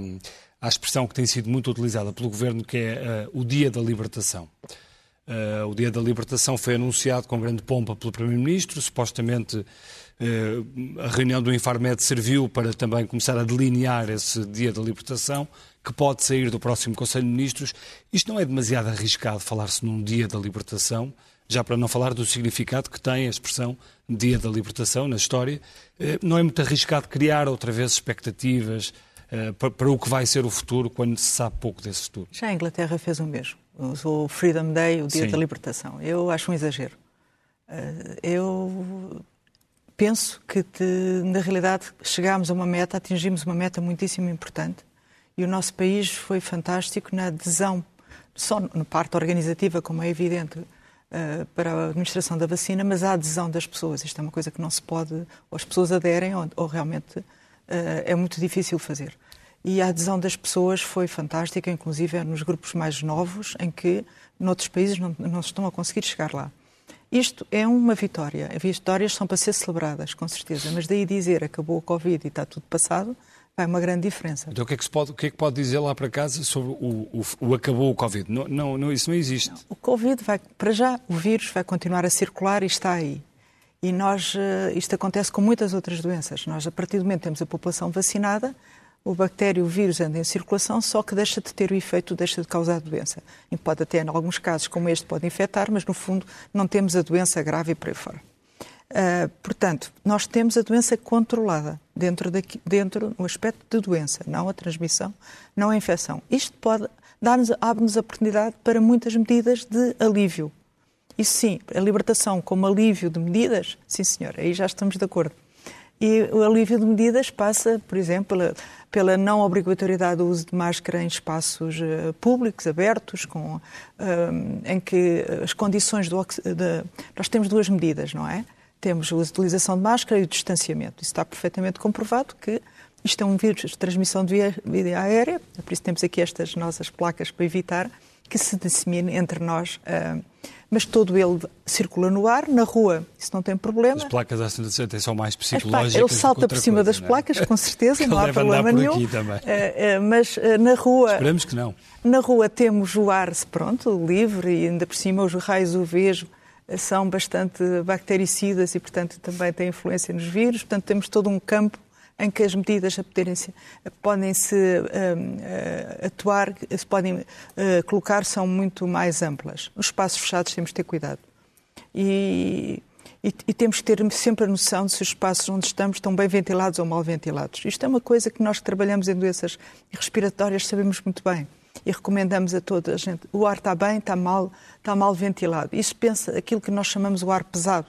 Speaker 2: à, expressão que tem sido muito utilizada pelo Governo, que é uh, o Dia da Libertação, Uh, o dia da libertação foi anunciado com grande pompa pelo Primeiro-Ministro, supostamente uh, a reunião do Infarmed serviu para também começar a delinear esse dia da libertação, que pode sair do próximo Conselho de Ministros. Isto não é demasiado arriscado falar-se num dia da libertação, já para não falar do significado que tem a expressão dia da libertação na história. Uh, não é muito arriscado criar outra vez expectativas para, para o que vai ser o futuro quando se sabe pouco desse futuro.
Speaker 5: Já a Inglaterra fez o mesmo o Freedom Day, o Dia Sim. da Libertação. Eu acho um exagero. Eh, eu penso que, na realidade, chegámos a uma meta, atingimos uma meta muitíssimo importante e o nosso país foi fantástico na adesão, só na parte organizativa, como é evidente, eh, para a administração da vacina, mas a adesão das pessoas. Isto é uma coisa que não se pode, ou as pessoas aderem, ou, realmente eh, é muito difícil fazer e a adesão das pessoas foi fantástica, inclusive nos grupos mais novos, em que noutros países não, não estão a conseguir chegar lá. Isto é uma vitória. As vitórias são para ser celebradas, com certeza, mas daí dizer acabou o Covid e está tudo passado, vai uma grande diferença.
Speaker 2: Então o que é que, pode, que, é que pode dizer lá para casa sobre o, o, o acabou o Covid? Não, não, não, isso não existe. Não,
Speaker 5: o Covid vai, para já, o vírus vai continuar a circular e está aí. E nós, eh, isto acontece com muitas outras doenças. Nós, a partir do momento que temos a população vacinada, o bactério, o vírus anda em circulação, só que deixa de ter o efeito, deixa de causar doença. E pode até, em alguns casos, como este, pode infectar, mas no fundo não temos a doença grave e por aí fora. Uh, portanto, nós temos a doença controlada dentro, daqui, dentro no aspecto de doença, não a transmissão, não a infecção. Isto pode dar-nos, abre-nos a oportunidade para muitas medidas de alívio. Isso sim, a libertação como alívio de medidas, sim senhor, aí já estamos de acordo. E o alívio de medidas passa, por exemplo, pela, pela não obrigatoriedade do uso de máscara em espaços uh, públicos, abertos, com, uh, em que as condições do. De, nós temos duas medidas, não é? Temos a utilização de máscara e o distanciamento. Isso está perfeitamente comprovado que isto é um vírus de transmissão de via, via aérea, por isso temos aqui estas nossas placas para evitar que se dissemine entre nós. Uh, mas todo ele circula no ar, na rua, isso não tem problema.
Speaker 2: As placas até são mais psicológicas. Ele
Speaker 5: salta por cima
Speaker 2: coisa,
Speaker 5: das
Speaker 2: é?
Speaker 5: placas, com certeza, [laughs] não há problema nenhum. Uh, uh, mas na rua.
Speaker 2: Esperamos que não.
Speaker 5: Na rua temos o ar, pronto, livre e ainda por cima os raios UV são bastante bactericidas e, portanto, também têm influência nos vírus. Portanto, temos todo um campo em que as medidas podem-se um, uh, atuar, se podem uh, colocar, são muito mais amplas. Nos espaços fechados temos de ter cuidado. E, e, e, temos que ter sempre a noção de se os espaços onde estamos estão bem ventilados ou mal ventilados. Isto é uma coisa que nós que trabalhamos em doenças respiratórias sabemos muito bem e recomendamos a toda a gente. O ar está bem, está mal, está mal ventilado. Isso pensa aquilo que nós chamamos o ar pesado.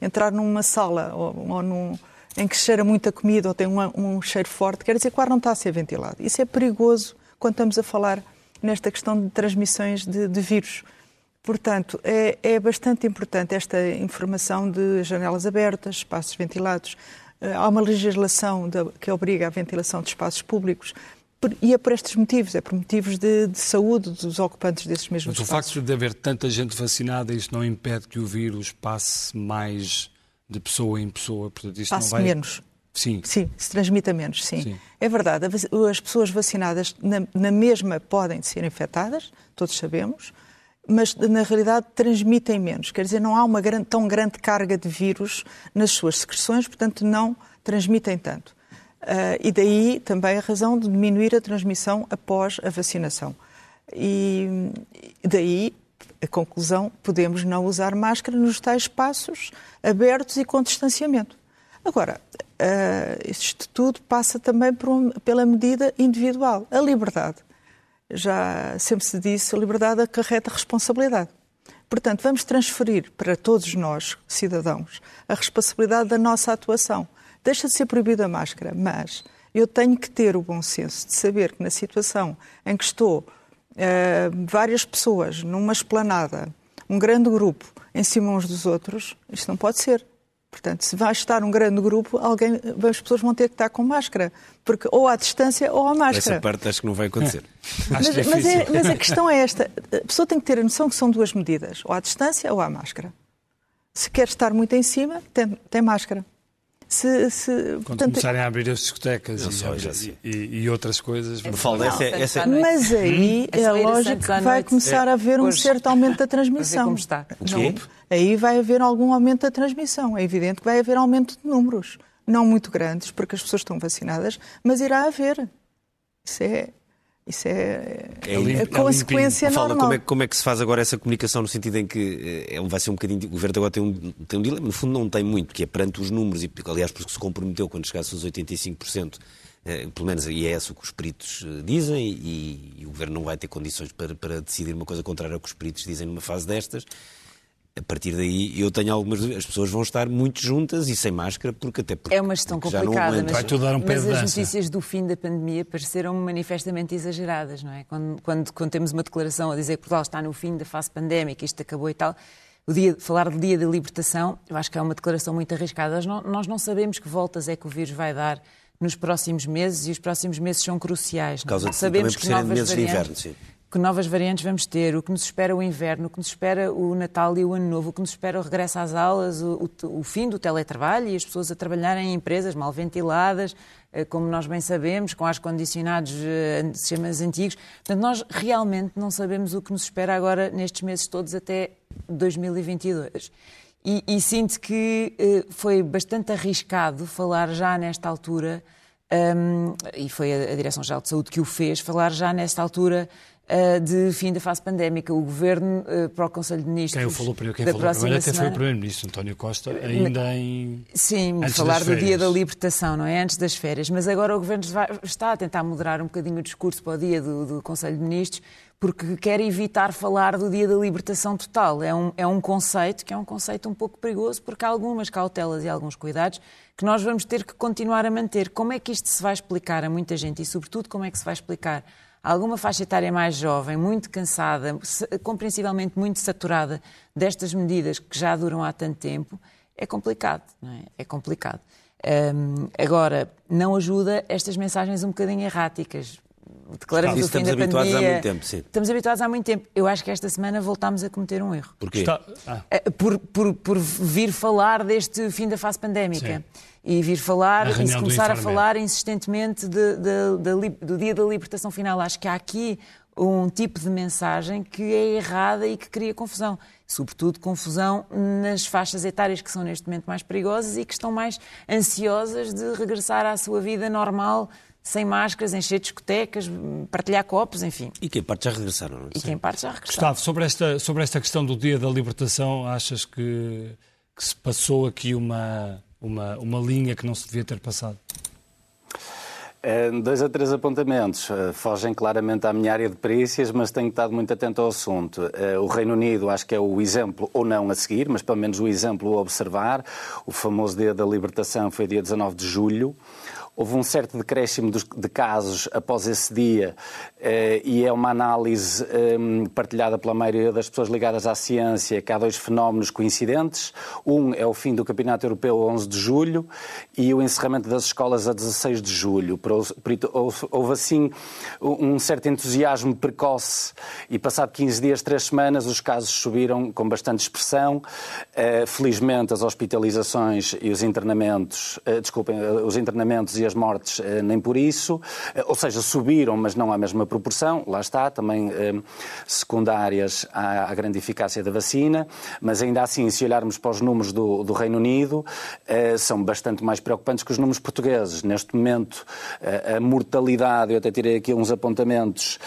Speaker 5: Entrar numa sala ou, ou num, em que cheira muita comida ou tem um, um cheiro forte, quer dizer que o ar não está a ser ventilado. Isso é perigoso quando estamos a falar nesta questão de transmissões de, de vírus. Portanto, é, é, bastante importante esta informação de janelas abertas, espaços ventilados. Eh, há uma legislação que obriga a ventilação de espaços públicos e é por estes motivos, é por motivos de, de saúde dos ocupantes desses mesmos
Speaker 2: Mas
Speaker 5: espaços.
Speaker 2: o facto de haver tanta gente vacinada, isso não impede que o vírus passe mais de pessoa em pessoa. Portanto,
Speaker 5: isto Passe não vai... menos. Sim. Sim, se transmita menos, sim. sim. É verdade, as pessoas vacinadas na, na, mesma podem ser infectadas, todos sabemos, mas na realidade transmitem menos. Quer dizer, não há uma grande, tão grande carga de vírus nas suas secreções, portanto não transmitem tanto. Uh, e daí também a razão de diminuir a transmissão após a vacinação. E daí a conclusão, podemos não usar máscara nos tais espaços abertos e com distanciamento. Agora, uh, isto tudo passa também um, pela medida individual. A liberdade. Já sempre se disse, a liberdade acarreta responsabilidade. Portanto, vamos transferir para todos nós, cidadãos, a responsabilidade da nossa atuação. Deixa de ser proibida a máscara, mas eu tenho que ter o bom senso de saber que na situação em que estou uh, várias pessoas numa esplanada, um grande grupo em cima uns dos outros, isto não pode ser. Portanto, se vai estar um grande grupo, alguém, as pessoas vão ter que estar com máscara, porque ou à distância ou à máscara.
Speaker 1: Essa parte acho que não vai acontecer.
Speaker 5: mas, mas, é, mas, a questão é esta: a pessoa tem que ter a noção que são duas medidas, ou à distância ou à máscara. Se quer estar muito em cima, tem, tem máscara. Se, se,
Speaker 2: Quando
Speaker 5: portanto,
Speaker 2: começarem a abrir as discotecas e, abrir- e- e outras coisas.
Speaker 1: Me fala, essa, é- essa,
Speaker 4: noite.
Speaker 5: Mas aí
Speaker 4: A
Speaker 5: é
Speaker 4: a
Speaker 5: lógico
Speaker 4: Santos
Speaker 5: que vai
Speaker 4: noite.
Speaker 5: começar a haver um
Speaker 4: Hoje.
Speaker 5: certo aumento da transmissão.
Speaker 4: como está.
Speaker 1: O quê?
Speaker 5: Aí vai haver algum aumento da transmissão. É evidente que vai haver aumento de números. Não muito grandes, porque as pessoas estão vacinadas, mas irá haver. Isso é, isso é,
Speaker 1: É
Speaker 5: a
Speaker 1: limpo-
Speaker 2: é
Speaker 5: consequência
Speaker 1: Fala,
Speaker 5: normal.
Speaker 1: como é, que- como é que se faz agora essa comunicação no sentido em que é, vai ser um bocadinho. O governo agora tem um, tem um dilema, no fundo não tem muito, que é perante os números, e aliás, porque se comprometeu quando chegasse aos 85%, eh, pelo menos aí é isso que os peritos eh, dizem, e, e o governo não vai ter condições para, para decidir uma coisa contrária ao que os peritos dizem numa fase destas. A partir daí, eu tenho algumas dúvidas. As pessoas vão estar muito juntas e sem máscara, porque até porque,
Speaker 4: É uma gestão
Speaker 1: não
Speaker 4: complicada,
Speaker 1: aguentam.
Speaker 2: Vai tudo dar um pé
Speaker 4: mas
Speaker 2: de
Speaker 4: as notícias do fim da pandemia pareceram manifestamente exageradas, não é? Quando, quando, quando temos uma declaração a dizer que Portugal está no fim da fase pandémica, isto acabou e tal, o dia, falar do dia da libertação, eu acho que é uma declaração muito arriscada. Nós não, nós não sabemos que voltas é que o vírus vai dar nos próximos meses e os próximos meses são cruciais.
Speaker 1: Por causa
Speaker 4: não é?
Speaker 1: de-
Speaker 4: sabemos
Speaker 1: também por
Speaker 4: que
Speaker 1: serem
Speaker 4: novas
Speaker 1: meses de
Speaker 4: variantes,
Speaker 1: inverno, sim.
Speaker 4: Que novas variantes vamos ter, o que nos espera o inverno, o que nos espera o Natal e o Ano Novo, o que nos espera o regresso às aulas, o, o- o fim do teletrabalho e as pessoas a trabalharem em empresas mal ventiladas, eh, como nós bem sabemos, com ar-condicionados, eh, sistemas antigos. Portanto, nós realmente não sabemos o que nos espera agora nestes meses todos até 2022. E, e sinto que eh, foi bastante arriscado falar já nesta altura um, e foi a, Direção-Geral de Saúde que o fez, falar já nesta altura de fim da fase pandémica. O Governo, uh, para o Conselho de Ministros.
Speaker 2: Quem falou primeiro, quem
Speaker 4: da
Speaker 2: falou
Speaker 4: próxima
Speaker 2: primeiro até foi o Primeiro-Ministro, António Costa, ainda em.
Speaker 4: Sim,
Speaker 2: Antes
Speaker 4: falar do dia da libertação, não é? Antes das férias. Mas agora o Governo está a tentar moderar um bocadinho o discurso para o dia do, do Conselho de Ministros, porque quer evitar falar do dia da libertação total. É um, é um conceito que é um conceito um pouco perigoso, porque há algumas cautelas e alguns cuidados que nós vamos ter que continuar a manter. Como é que isto se vai explicar a muita gente e, sobretudo, como é que se vai explicar alguma faixa etária mais jovem, muito cansada, compreensivelmente muito saturada destas medidas que já duram há tanto tempo? É complicado, não é? É complicado. Hum, agora, não ajuda estas mensagens um bocadinho erráticas. Declaramos
Speaker 1: Isso
Speaker 4: o fim
Speaker 1: estamos
Speaker 4: da
Speaker 1: habituados há
Speaker 4: pandemia.
Speaker 1: muito tempo, sim.
Speaker 4: Estamos habituados há muito tempo. Eu acho que esta semana voltámos a cometer um erro.
Speaker 1: Porquê?
Speaker 2: Está... Ah,
Speaker 4: Eh, Por, por, por vir falar deste fim da fase pandémica.
Speaker 2: Sim.
Speaker 4: E vir falar e se começar a falar insistentemente de- de- li- do dia da libertação final. Acho que há aqui um tipo de mensagem que é errada e que cria confusão. Sobretudo confusão nas faixas etárias que são neste momento mais perigosas e que estão mais ansiosas de regressar à sua vida normal, sem máscaras, encher discotecas, partilhar copos, enfim.
Speaker 1: E que parte já regressaram, não é?
Speaker 4: E quem parte já regressou.
Speaker 2: Gustavo, sobre esta, sobre esta questão do Dia da Libertação, achas que, que se passou aqui uma, uma, uma linha que não se devia ter passado?
Speaker 6: Eh, Dois a três apontamentos. Eh, Fogem claramente à minha área de perícias, mas tenho estado muito atento ao assunto. O Reino Unido acho que é o exemplo, ou não a seguir, mas pelo menos o exemplo a observar. O famoso dia da libertação foi dia 19 de julho. Houve um certo decréscimo de casos após esse dia eh, e é uma análise eh, partilhada pela maioria das pessoas ligadas à ciência que há dois fenómenos coincidentes. Um é o fim do Campeonato Europeu a 11 de julho e o encerramento das escolas a 16 de julho. Houve assim um certo entusiasmo precoce e passado 15 dias, 3 semanas, os casos subiram com bastante expressão. Eh, Felizmente as hospitalizações e os internamentos, eh, desculpem, os internamentos e as mortes eh, nem por isso, Eh, ou seja, subiram, mas não à mesma proporção, lá está, também eh, secundárias à, grande eficácia da vacina, mas ainda assim, se olharmos para os números do, do Reino Unido, são bastante mais preocupantes que os números portugueses. Neste momento, a mortalidade, eu até tirei aqui uns apontamentos,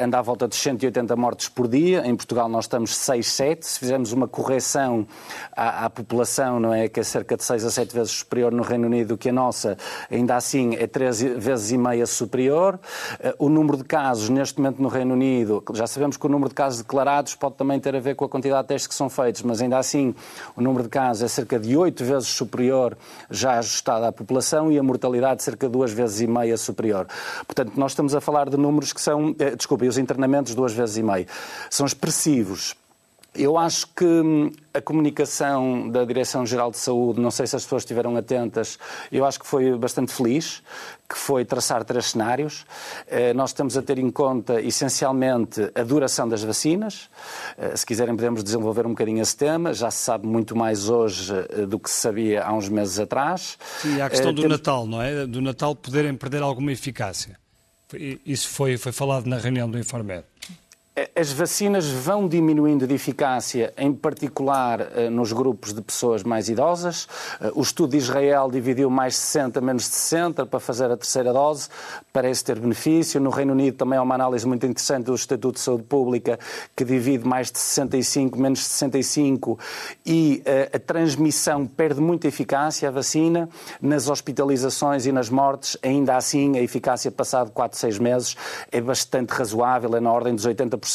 Speaker 6: anda à volta de 180 mortes por dia. Em Portugal nós estamos 6, 7. Se fizermos uma correção à, à população, não é, que é cerca de 6 a 7 vezes superior no Reino Unido que a nossa, ainda assim é 3 vezes e meia superior. Eh, O número de casos neste momento no Reino Unido, já sabemos que o número de casos declarados pode também ter a ver com a quantidade de testes que são feitos, mas ainda assim o número de casos é cerca de 8 vezes superior já ajustado à população e a mortalidade cerca de 2 vezes e meia superior. Portanto, nós estamos a falar de números que são, eh, desculpa, e os internamentos duas vezes e meia, são expressivos. Eu acho que hum, a comunicação da Direção-Geral de Saúde, não sei se as pessoas estiveram atentas, eu acho que foi bastante feliz, que foi traçar três cenários. Eh, nós estamos a ter em conta, essencialmente, a duração das vacinas. Eh, se quiserem, podemos desenvolver um bocadinho esse tema. Já se sabe muito mais hoje eh, do que se sabia há uns meses atrás.
Speaker 2: E a questão do Temos... Natal, não é? Do Natal poderem perder alguma eficácia. Isso foi, foi falado na reunião do Infarmed.
Speaker 6: As vacinas vão diminuindo de eficácia, em particular eh, nos grupos de pessoas mais idosas. Eh, o estudo de Israel dividiu mais de 60, menos de 60 para fazer a terceira dose, parece ter benefício. No Reino Unido também há uma análise muito interessante do Estatuto de Saúde Pública que divide mais de 65, menos de 65 e eh, a transmissão perde muita eficácia, a vacina. Nas hospitalizações e nas mortes, ainda assim, a eficácia passado 4, 6 meses é bastante razoável, é na ordem dos 80%.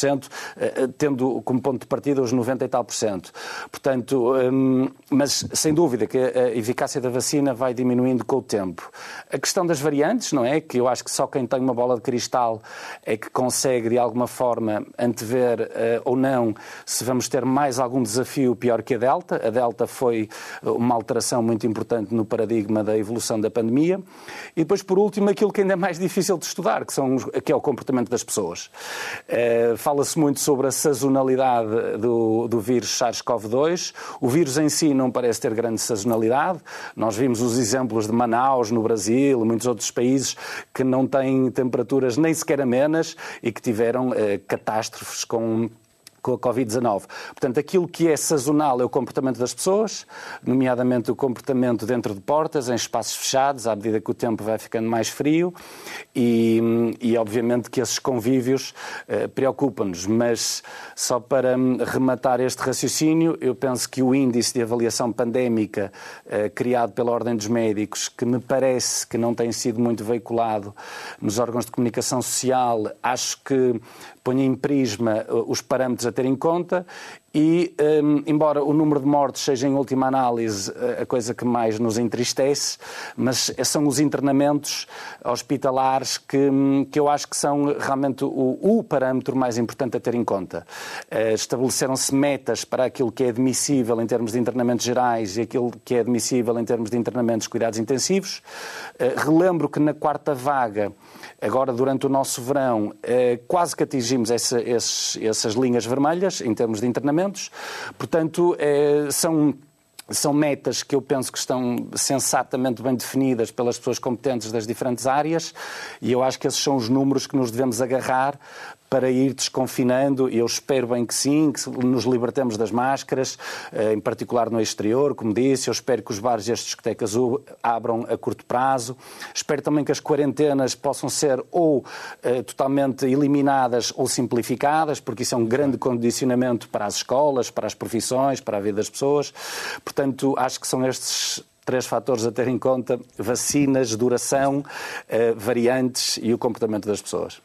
Speaker 6: Eh, eh, tendo como ponto de partida os 90 e tal por cento. Portanto, hum, mas sem dúvida que a eficácia da vacina vai diminuindo com o tempo. A questão das variantes, não é? Que eu acho que só quem tem uma bola de cristal é que consegue, de alguma forma, antever uh, ou não se vamos ter mais algum desafio pior que a Delta. A Delta foi uma alteração muito importante no paradigma da evolução da pandemia. E depois, por último, aquilo que ainda é mais [laughs] difícil de estudar, que, são, que é o comportamento das pessoas. Fala-se muito sobre a sazonalidade do, do vírus SARS-CoV-2. O vírus em si não parece ter grande sazonalidade. Nós vimos os exemplos de Manaus, no Brasil, muitos outros países que não têm temperaturas nem sequer amenas e que tiveram eh, catástrofes com com a Covid-19. Portanto, aquilo que é sazonal é o comportamento das pessoas, nomeadamente o comportamento dentro de portas, em espaços fechados, à medida que o tempo vai ficando mais frio, e, e obviamente que esses convívios eh, preocupam-nos. Mas só para hum, rematar este raciocínio, eu penso que o índice de avaliação pandémica eh, criado pela Ordem dos Médicos, que me parece que não tem sido muito veiculado nos órgãos de comunicação social, acho que põe em prisma uh, os parâmetros a ter em conta e, embora o número de mortes seja, em última análise, uh, a coisa que mais nos entristece, mas são os internamentos hospitalares que, um, que eu acho que são realmente o, o parâmetro mais importante a ter em conta. Uh, Estabeleceram-se metas para aquilo que é admissível em termos de internamentos gerais e aquilo que é admissível em termos de internamentos cuidados intensivos. Uh, relembro que na quarta vaga Agora, durante o nosso verão, eh, quase que atingimos essa, esses, essas linhas vermelhas em termos de internamentos. Portanto, eh, são são metas que eu penso que estão sensatamente bem definidas pelas pessoas competentes das diferentes áreas e eu acho que esses são os números que nos devemos agarrar para ir desconfinando, e eu espero bem que sim, que nos libertemos das máscaras, eh, em particular no exterior, como disse, eu espero que os bares e as discotecas abram a curto prazo, espero também que as quarentenas possam ser ou eh, totalmente eliminadas ou simplificadas, porque isso é um grande condicionamento para as escolas, para as profissões, para a vida das pessoas. Portanto, acho que são estes três fatores a ter em conta: vacinas, duração, eh, variantes e o comportamento das pessoas.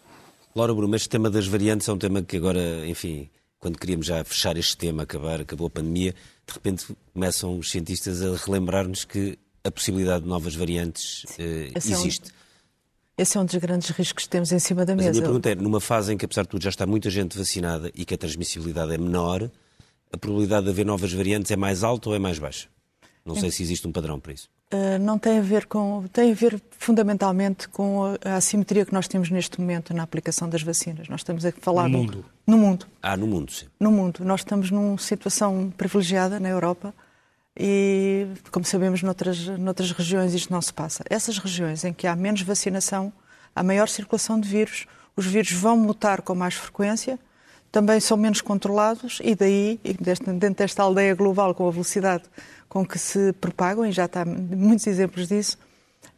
Speaker 1: Laura Bruno, este tema das variantes é um tema que agora, enfim, quando queríamos já fechar este tema, acabar, acabou a pandemia, de repente começam os cientistas a relembrar-nos que a possibilidade de novas variantes existe.
Speaker 5: É um, esse é um dos grandes riscos que temos em cima da
Speaker 1: Mas
Speaker 5: mesa.
Speaker 1: A minha pergunta é, numa fase em que, apesar de tudo, já está muita gente vacinada e que a transmissibilidade é menor, a probabilidade de haver novas variantes é mais alta ou é mais baixa? Não sei se existe um padrão para isso.
Speaker 5: Uh, não tem a ver com. tem a ver fundamentalmente com a, assimetria que nós temos neste momento na aplicação das vacinas. Nós estamos a falar.
Speaker 2: No mundo.
Speaker 5: No mundo.
Speaker 1: Ah, no mundo, sim.
Speaker 5: No mundo. Nós estamos numa situação privilegiada na Europa e, como sabemos, noutras, noutras regiões isto não se passa. Essas regiões em que há menos vacinação, há maior circulação de vírus, os vírus vão mutar com mais frequência também são menos controlados e daí, dentro desta aldeia global, com a velocidade com que se propagam, e já está muitos exemplos disso,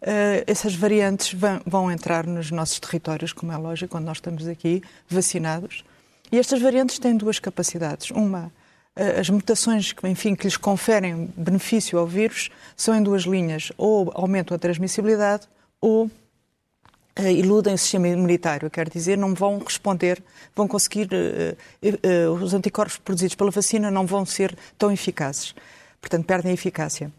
Speaker 5: uh, essas variantes vão, vão, entrar nos nossos territórios, como é lógico, quando nós estamos aqui vacinados. E estas variantes têm duas capacidades. Uma, uh, as mutações que, enfim, que lhes conferem benefício ao vírus são em duas linhas, ou aumentam a transmissibilidade ou uh, iludem o sistema imunitário, quer dizer, não vão responder, vão conseguir, os anticorpos produzidos pela vacina não vão ser tão eficazes portanto perdem eficácia.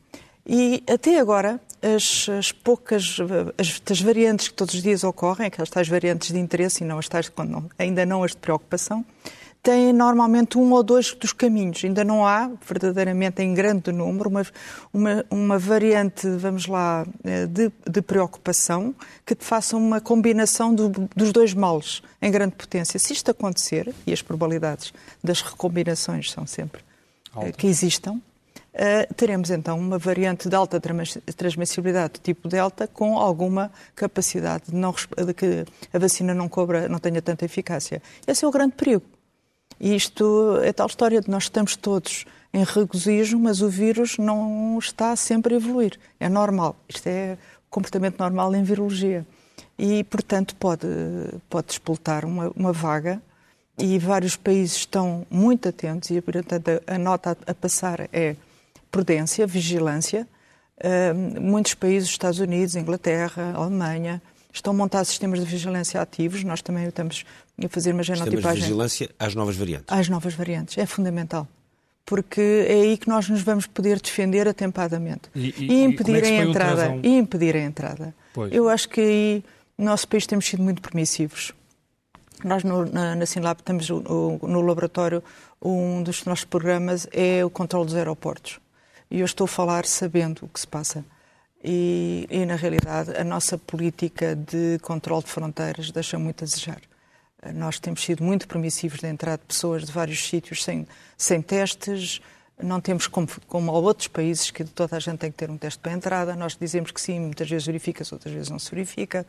Speaker 5: E até agora, as, as poucas as, as, variantes que todos os dias ocorrem, aquelas tais variantes de interesse e não as tais, não, ainda não as de preocupação, têm normalmente um ou dois dos caminhos. Ainda não há, verdadeiramente em grande número, uma, uma, uma variante, vamos lá, eh, de, de, preocupação que faça uma combinação do, dos dois males em grande potência. Se isto acontecer, e as probabilidades das recombinações são sempre Alta. que existam, Uh, teremos então uma variante de alta transmissibilidade tipo Delta com alguma capacidade de, não, de que a vacina não cobra, não tenha tanta eficácia. Esse é o grande perigo. E isto é tal história de nós estamos todos em regozijo, mas o vírus não está sempre a evoluir. É normal. Isto é comportamento normal em virologia. E, portanto, pode, pode despoltar uma, uma vaga e vários países estão muito atentos e, portanto, a, a nota a passar é prudência, vigilância. Uh, muitos países, Estados Unidos, Inglaterra, Alemanha, estão montados sistemas de vigilância ativos. Nós também estamos a fazer uma genotipagem.
Speaker 1: Sistemas de vigilância às novas variantes.
Speaker 5: Às novas variantes. É fundamental. Porque é aí que nós nos vamos poder defender atempadamente. E, e, e impedir, é a entrada, e impedir a entrada. Pois. Eu acho que aí no nosso país temos sido muito permissivos. Nós no, na, na Sinlab temos o, o, no laboratório um dos nossos programas é o controle dos aeroportos. E eu estou a falar sabendo o que se passa. E, e, na realidade, a nossa política de controle de fronteiras deixa muito a desejar. Nós temos sido muito permissivos de entrada de pessoas de vários sítios sem, sem testes. Não temos, como, como a outros países, que toda a gente tem que ter um teste para a entrada. Nós dizemos que sim, muitas vezes verifica-se, outras vezes não se verifica.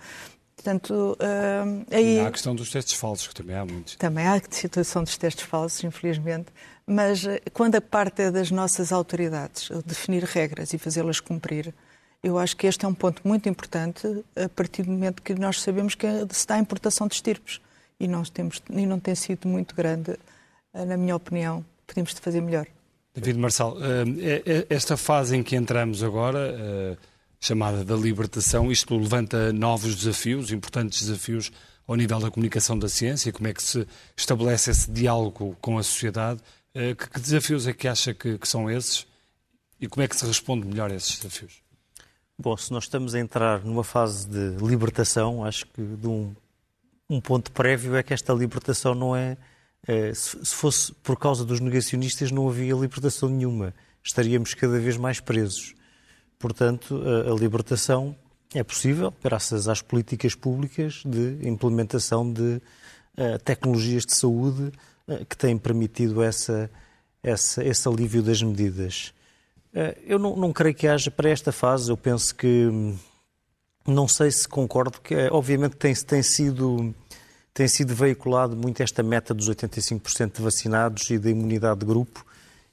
Speaker 5: Portanto, uh, aí...
Speaker 2: E há a questão dos testes falsos, que também há muitos.
Speaker 5: Também há a situação dos testes falsos, infelizmente. Mas eh, quando a parte é das nossas autoridades definir regras e fazê-las cumprir, eu acho que este é um ponto muito importante a partir do momento que nós sabemos que se dá a importação de estirpes e não, temos, e não tem sido muito grande, eh, na minha opinião. Podemos fazer melhor.
Speaker 2: David Marçal, eh, esta fase em que entramos agora, chamada da libertação, isto levanta novos desafios, importantes desafios ao nível da comunicação da ciência, como é que se estabelece esse diálogo com a sociedade eh, que, que desafios é que acha que, que, são esses e como é que se responde melhor a esses desafios?
Speaker 3: Bom, se nós estamos a entrar numa fase de libertação, acho que de um, um ponto prévio é que esta libertação não é, é se, se fosse por causa dos negacionistas, não havia libertação nenhuma. Estaríamos cada vez mais presos. Portanto, a, a libertação é possível graças às políticas públicas de implementação de uh, tecnologias de saúde eh, que têm permitido essa, essa, esse alívio das medidas. Eh, eu não, não, creio que haja para esta fase, eu penso que hum, não sei se concordo, que eh, obviamente tem, tem, sido, tem sido veiculado muito esta meta dos 85% de vacinados e da imunidade de grupo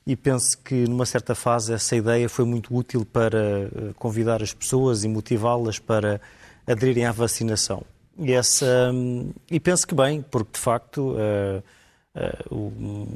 Speaker 3: e penso que numa certa fase essa ideia foi muito útil para convidar as pessoas e motivá-las para aderirem à vacinação. E, essa, hum, e penso que bem, porque de facto eh, o,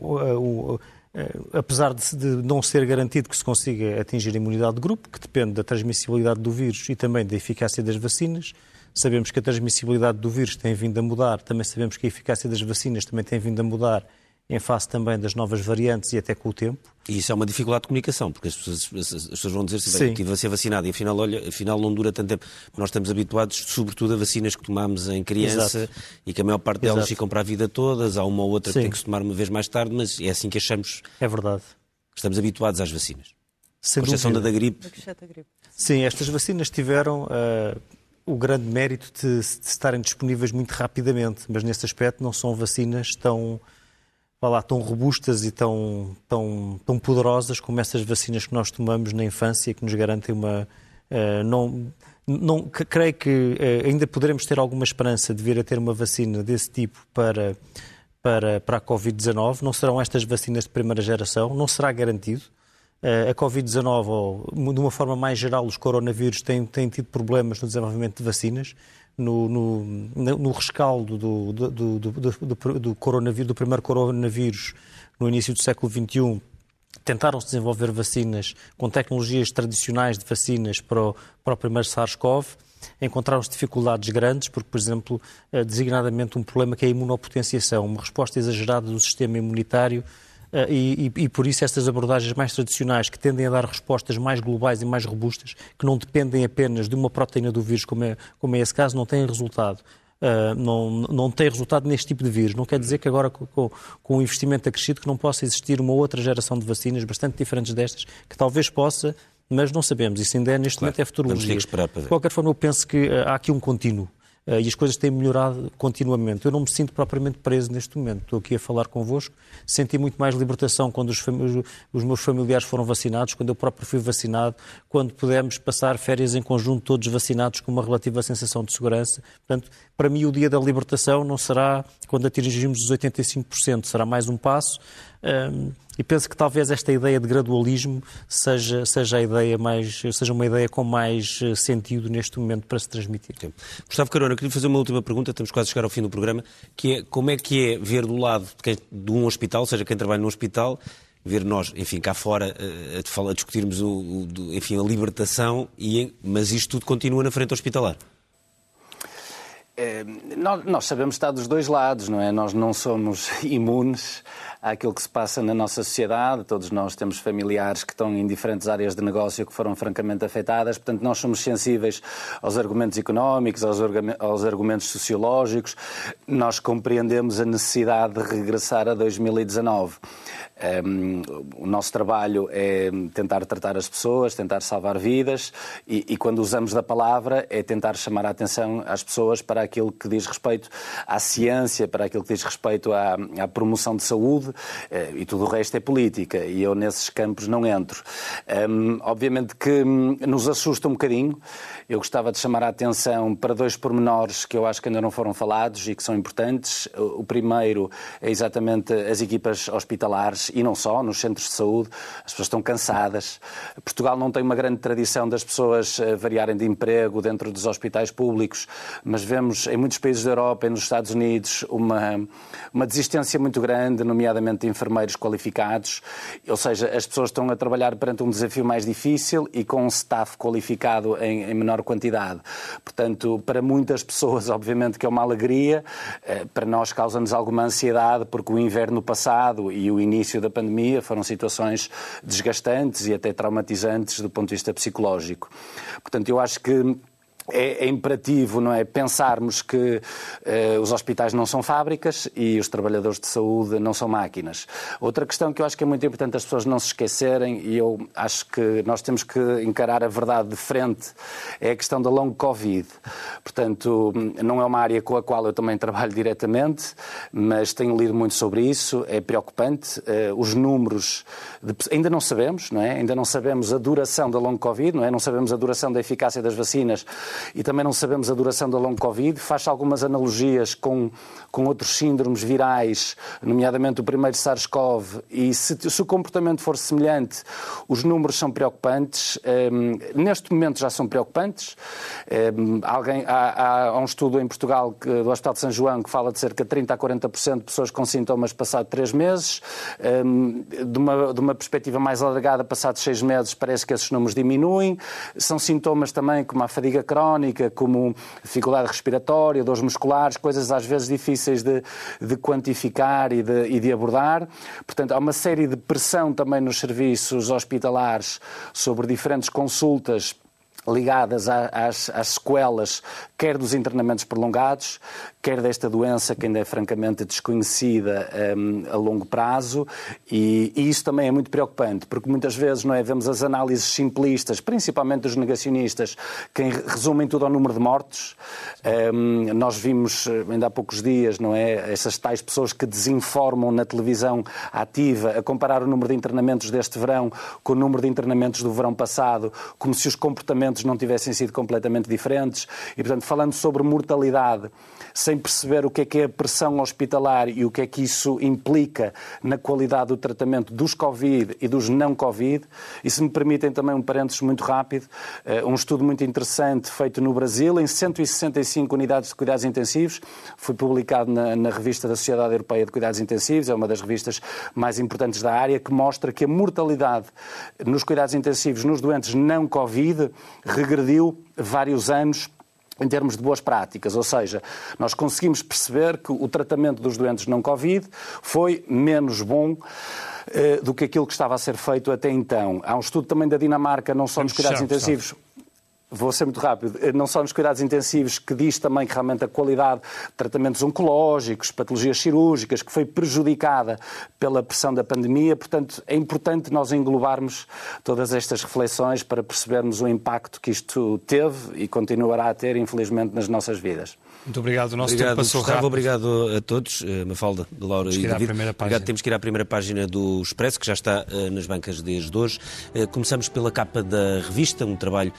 Speaker 3: o, eh, apesar de, de, não ser garantido que se consiga atingir a imunidade de grupo, que depende da transmissibilidade do vírus e também da eficácia das vacinas, sabemos que a transmissibilidade do vírus tem vindo a mudar, também sabemos que a eficácia das vacinas também tem vindo a mudar em face também das novas variantes e até com o tempo.
Speaker 1: E isso é uma dificuldade de comunicação, porque as pessoas, as pessoas vão dizer assim, que vai ser vacinado e afinal, olha, afinal não dura tanto tempo. Nós estamos habituados, sobretudo, a vacinas que tomamos em criança Exato. e que a maior parte delas Exato. ficam para a vida todas. Há uma ou outra Sim. que tem que se tomar uma vez mais tarde, mas é assim que achamos.
Speaker 3: É verdade.
Speaker 1: Estamos habituados às vacinas. Sem com exceção da da gripe.
Speaker 3: Sim, estas vacinas tiveram uh, o grande mérito de, de estarem disponíveis muito rapidamente, mas nesse aspecto não são vacinas tão lá, tão robustas e tão, tão, tão poderosas como essas vacinas que nós tomamos na infância que nos garantem uma. Uh, não, não, creio que uh, ainda poderemos ter alguma esperança de vir a ter uma vacina desse tipo para, para, para a Covid-19. Não serão estas vacinas de primeira geração, não será garantido. Uh, a Covid-19, ou de uma forma mais geral, os coronavírus têm, têm tido problemas no desenvolvimento de vacinas no, no, no rescaldo do, do, do, do, coronavírus, do primeiro coronavírus no início do século XXI, tentaram-se desenvolver vacinas com tecnologias tradicionais de vacinas para o, para o primeiro SARS-CoV. Encontraram-se dificuldades grandes, porque, por exemplo, eh, designadamente um problema que é a imunopotenciação, uma resposta exagerada do sistema imunitário e, e, e, por isso estas abordagens mais tradicionais, que tendem a dar respostas mais globais e mais robustas, que não dependem apenas de uma proteína do vírus, como é, como é esse caso, não têm resultado. uh, não, não tem resultado neste tipo de vírus. Não quer dizer que agora, com, com o investimento acrescido, que não possa existir uma outra geração de vacinas bastante diferentes destas, que talvez possa, mas não sabemos. Isso ainda é, neste claro, momento, é futurologia. De qualquer forma, eu penso que uh, há aqui um contínuo. Uh, e as coisas têm melhorado continuamente. Eu não me sinto propriamente preso neste momento. Estou aqui a falar convosco. Senti muito mais libertação quando os, os, meus familiares foram vacinados, quando eu próprio fui vacinado, quando pudemos passar férias em conjunto todos vacinados com uma relativa sensação de segurança. Portanto, para mim o dia da libertação não será quando atingimos os 85%, será mais um passo. Um, e penso que talvez esta ideia de gradualismo seja, seja, a ideia mais, seja uma ideia com mais eh, sentido neste momento para se transmitir. Sim.
Speaker 1: Gustavo Carona, queria fazer uma última pergunta, estamos quase a chegar ao fim do programa, que é como é que é ver do lado de, quem, de um hospital, seja quem trabalha num hospital, ver nós, enfim, cá fora, eh, a, a discutirmos o, o, enfim, a libertação, e, mas isto tudo continua na frente hospitalar.
Speaker 6: É, nós, sabemos estar dos dois lados, não é? Nós não somos [laughs] imunes àquilo que se passa na nossa sociedade. Todos nós temos familiares que estão em diferentes áreas de negócio que foram francamente afetadas. Portanto, nós somos sensíveis aos argumentos económicos, aos argumentos sociológicos. Nós compreendemos a necessidade de regressar a 2019. Um, o nosso trabalho é tentar tratar as pessoas, tentar salvar vidas e, e, quando usamos da palavra é tentar chamar a atenção às pessoas para aquilo que diz respeito à ciência, para aquilo que diz respeito à, à promoção de saúde uh, e tudo o resto é política e eu nesses campos não entro. Um, obviamente que hum, nos assusta um bocadinho. Eu gostava de chamar a atenção para dois pormenores que eu acho que ainda não foram falados e que são importantes. O primeiro é exatamente as equipas hospitalares e não só, nos centros de saúde, as pessoas estão cansadas. Portugal não tem uma grande tradição das pessoas eh, variarem de emprego dentro dos hospitais públicos, mas vemos em muitos países da Europa e nos Estados Unidos uma, uma desistência muito grande, nomeadamente de enfermeiros qualificados, ou seja, as pessoas estão a trabalhar perante um desafio mais difícil e com um staff qualificado em, em menor quantidade. Portanto, para muitas pessoas, [laughs] obviamente que é uma alegria, eh, para nós causa-nos alguma ansiedade, porque o inverno passado e o início da pandemia foram situações desgastantes e até traumatizantes do ponto de vista psicológico. Portanto, eu acho que é, é, imperativo não é, pensarmos que eh, os hospitais não são fábricas e os trabalhadores de saúde não são máquinas. Outra questão que eu acho que é muito importante as pessoas não se esquecerem, e eu acho que nós temos que encarar a verdade de frente, é a questão da long Covid. Portanto, não é uma área com a qual eu também trabalho diretamente, mas tenho lido muito sobre isso, é preocupante. Eh, os números de, ainda não sabemos, não é? Ainda não sabemos a duração da long Covid, não é? Não sabemos a duração da eficácia das vacinas e também não sabemos a duração da long Covid. Faz algumas analogias com, com outros síndromes virais, nomeadamente o primeiro SARS-CoV, e se, se, o comportamento for semelhante, os números são preocupantes. Um, neste momento já são preocupantes. Um, alguém, há, há, um estudo em Portugal que, do Hospital de São João que fala de cerca de 30% a 40% de pessoas com sintomas passado três meses. Um, de, uma, de uma perspectiva mais alargada, passados seis meses, parece que esses números diminuem. São sintomas também como a fadiga crónica, crónica, como dificuldade respiratória, dores musculares, coisas às vezes difíceis de, de quantificar e de, e de abordar. Portanto, há uma série de pressão também nos serviços hospitalares sobre diferentes consultas ligadas às, às, sequelas, quer dos internamentos prolongados, quer desta doença que ainda é francamente desconhecida um, a longo prazo, e, e, isso também é muito preocupante, porque muitas vezes não é, vemos as análises simplistas, principalmente dos negacionistas, que resumem tudo ao número de mortos. Um, nós vimos ainda há poucos dias, não é, essas tais pessoas que desinformam na televisão ativa a comparar o número de internamentos deste verão com o número de internamentos do verão passado, como se os comportamentos não tivessem sido completamente diferentes. E, portanto, falando sobre mortalidade, sem perceber o que é que é a pressão hospitalar e o que é que isso implica na qualidade do tratamento dos Covid e dos não Covid. E se me permitem também um parênteses muito rápido, eh, um estudo muito interessante feito no Brasil, em 165 unidades de cuidados intensivos, foi publicado na, na revista da Sociedade Europeia de Cuidados Intensivos, é uma das revistas mais importantes da área, que mostra que a mortalidade nos cuidados intensivos nos doentes não Covid regrediu vários anos em termos de boas práticas, ou seja, nós conseguimos perceber que o tratamento dos doentes não Covid foi menos bom eh, do que aquilo que estava a ser feito até então. Há um estudo também da Dinamarca, não só nos cuidados intensivos. Vou ser muito rápido, não só nos cuidados intensivos, que diz também que realmente a qualidade de tratamentos oncológicos, patologias cirúrgicas, que foi prejudicada pela pressão da pandemia. Portanto, é importante nós englobarmos todas estas reflexões para percebermos o impacto que isto teve e continuará a ter, infelizmente, nas nossas vidas.
Speaker 2: Muito obrigado. O nosso
Speaker 1: obrigado,
Speaker 2: tempo passou
Speaker 1: Gustavo,
Speaker 2: rápido.
Speaker 1: Obrigado a todos, eh, Mafalda, Laura
Speaker 2: Temos
Speaker 1: e
Speaker 2: que ir à
Speaker 1: David.
Speaker 2: primeira página.
Speaker 1: Obrigado. Temos que ir à primeira página do Expresso, que já está eh, nas bancas desde hoje. Eh, Começamos pela capa da revista, um trabalho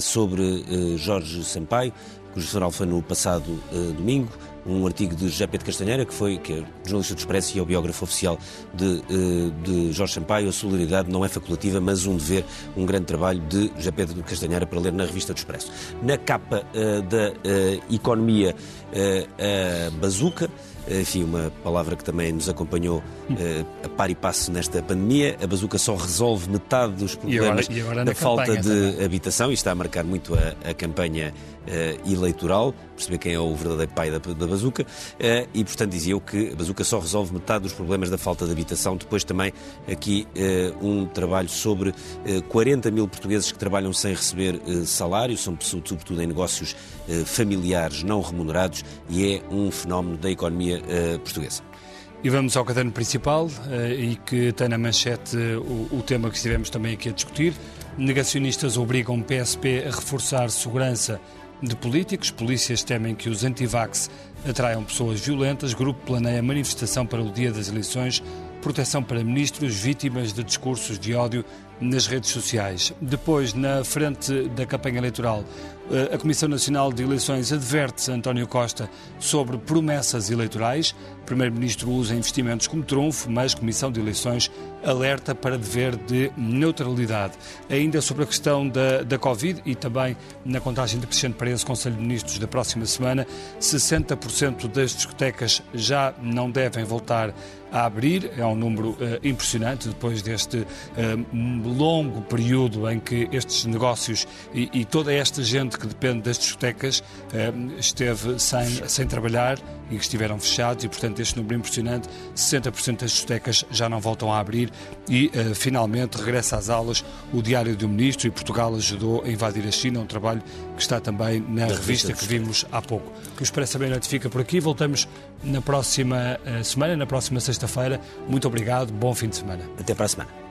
Speaker 1: sobre Jorge Sampaio, cujo funeral foi no passado domingo. Um artigo de José Pedro Castanheira, que foi que é jornalista do Expresso e é o biógrafo oficial de, eh, de Jorge Sampaio. A solidariedade não é facultativa, mas um dever, um grande trabalho de José Pedro Castanheira para ler na revista do Expresso. Na capa eh, da eh, Economia, a bazuca, enfim, uma palavra que também nos acompanhou eh, a par e passo nesta pandemia. A bazuca só resolve metade dos problemas
Speaker 2: e agora na
Speaker 1: da falta de
Speaker 2: também.
Speaker 1: habitação e está a marcar muito a, a campanha eleitoral, perceber quem é o verdadeiro pai da, da bazuca. Eh, e, portanto, dizia eu que a bazuca só resolve metade dos problemas da falta de habitação. Depois também aqui eh, um trabalho sobre eh, 40 mil portugueses que trabalham sem receber eh, salário, são sobretudo em negócios eh, familiares não remunerados e é um fenómeno da economia eh, portuguesa.
Speaker 2: E vamos ao caderno principal eh, e que tem na manchete eh, o, tema que estivemos também aqui a discutir. Negacionistas obrigam PSP a reforçar segurança de políticos. Polícias temem que os antivax atraiam pessoas violentas. Grupo planeia manifestação para o dia das eleições. Proteção para ministros vítimas de discursos de ódio nas redes sociais. Depois, na frente da campanha eleitoral, a Comissão Nacional de Eleições adverte António Costa sobre promessas eleitorais. Primeiro-Ministro usa investimentos como trunfo, mas Comissão de Eleições alerta para dever de neutralidade. Ainda sobre a questão da, da Covid e também na contagem decrescente para esse Conselho de Ministros da próxima semana, 60% das discotecas já não devem voltar a abrir. É um número eh, impressionante depois deste eh, longo período em que estes negócios e, e toda esta gente que depende das discotecas eh, esteve sem, sem trabalhar e que estiveram fechados e, portanto, este número impressionante, 60% das discotecas já não voltam a abrir e, eh, finalmente, regressa às aulas o Diário do Ministro e Portugal ajudou a invadir a China, um trabalho que está também na
Speaker 1: Da
Speaker 2: revista
Speaker 1: revista
Speaker 2: que vimos há pouco. O Expresso Bem Noite fica por aqui, voltamos na próxima eh, semana, na próxima sexta-feira. Muito obrigado, bom fim de semana.
Speaker 1: Até para a semana.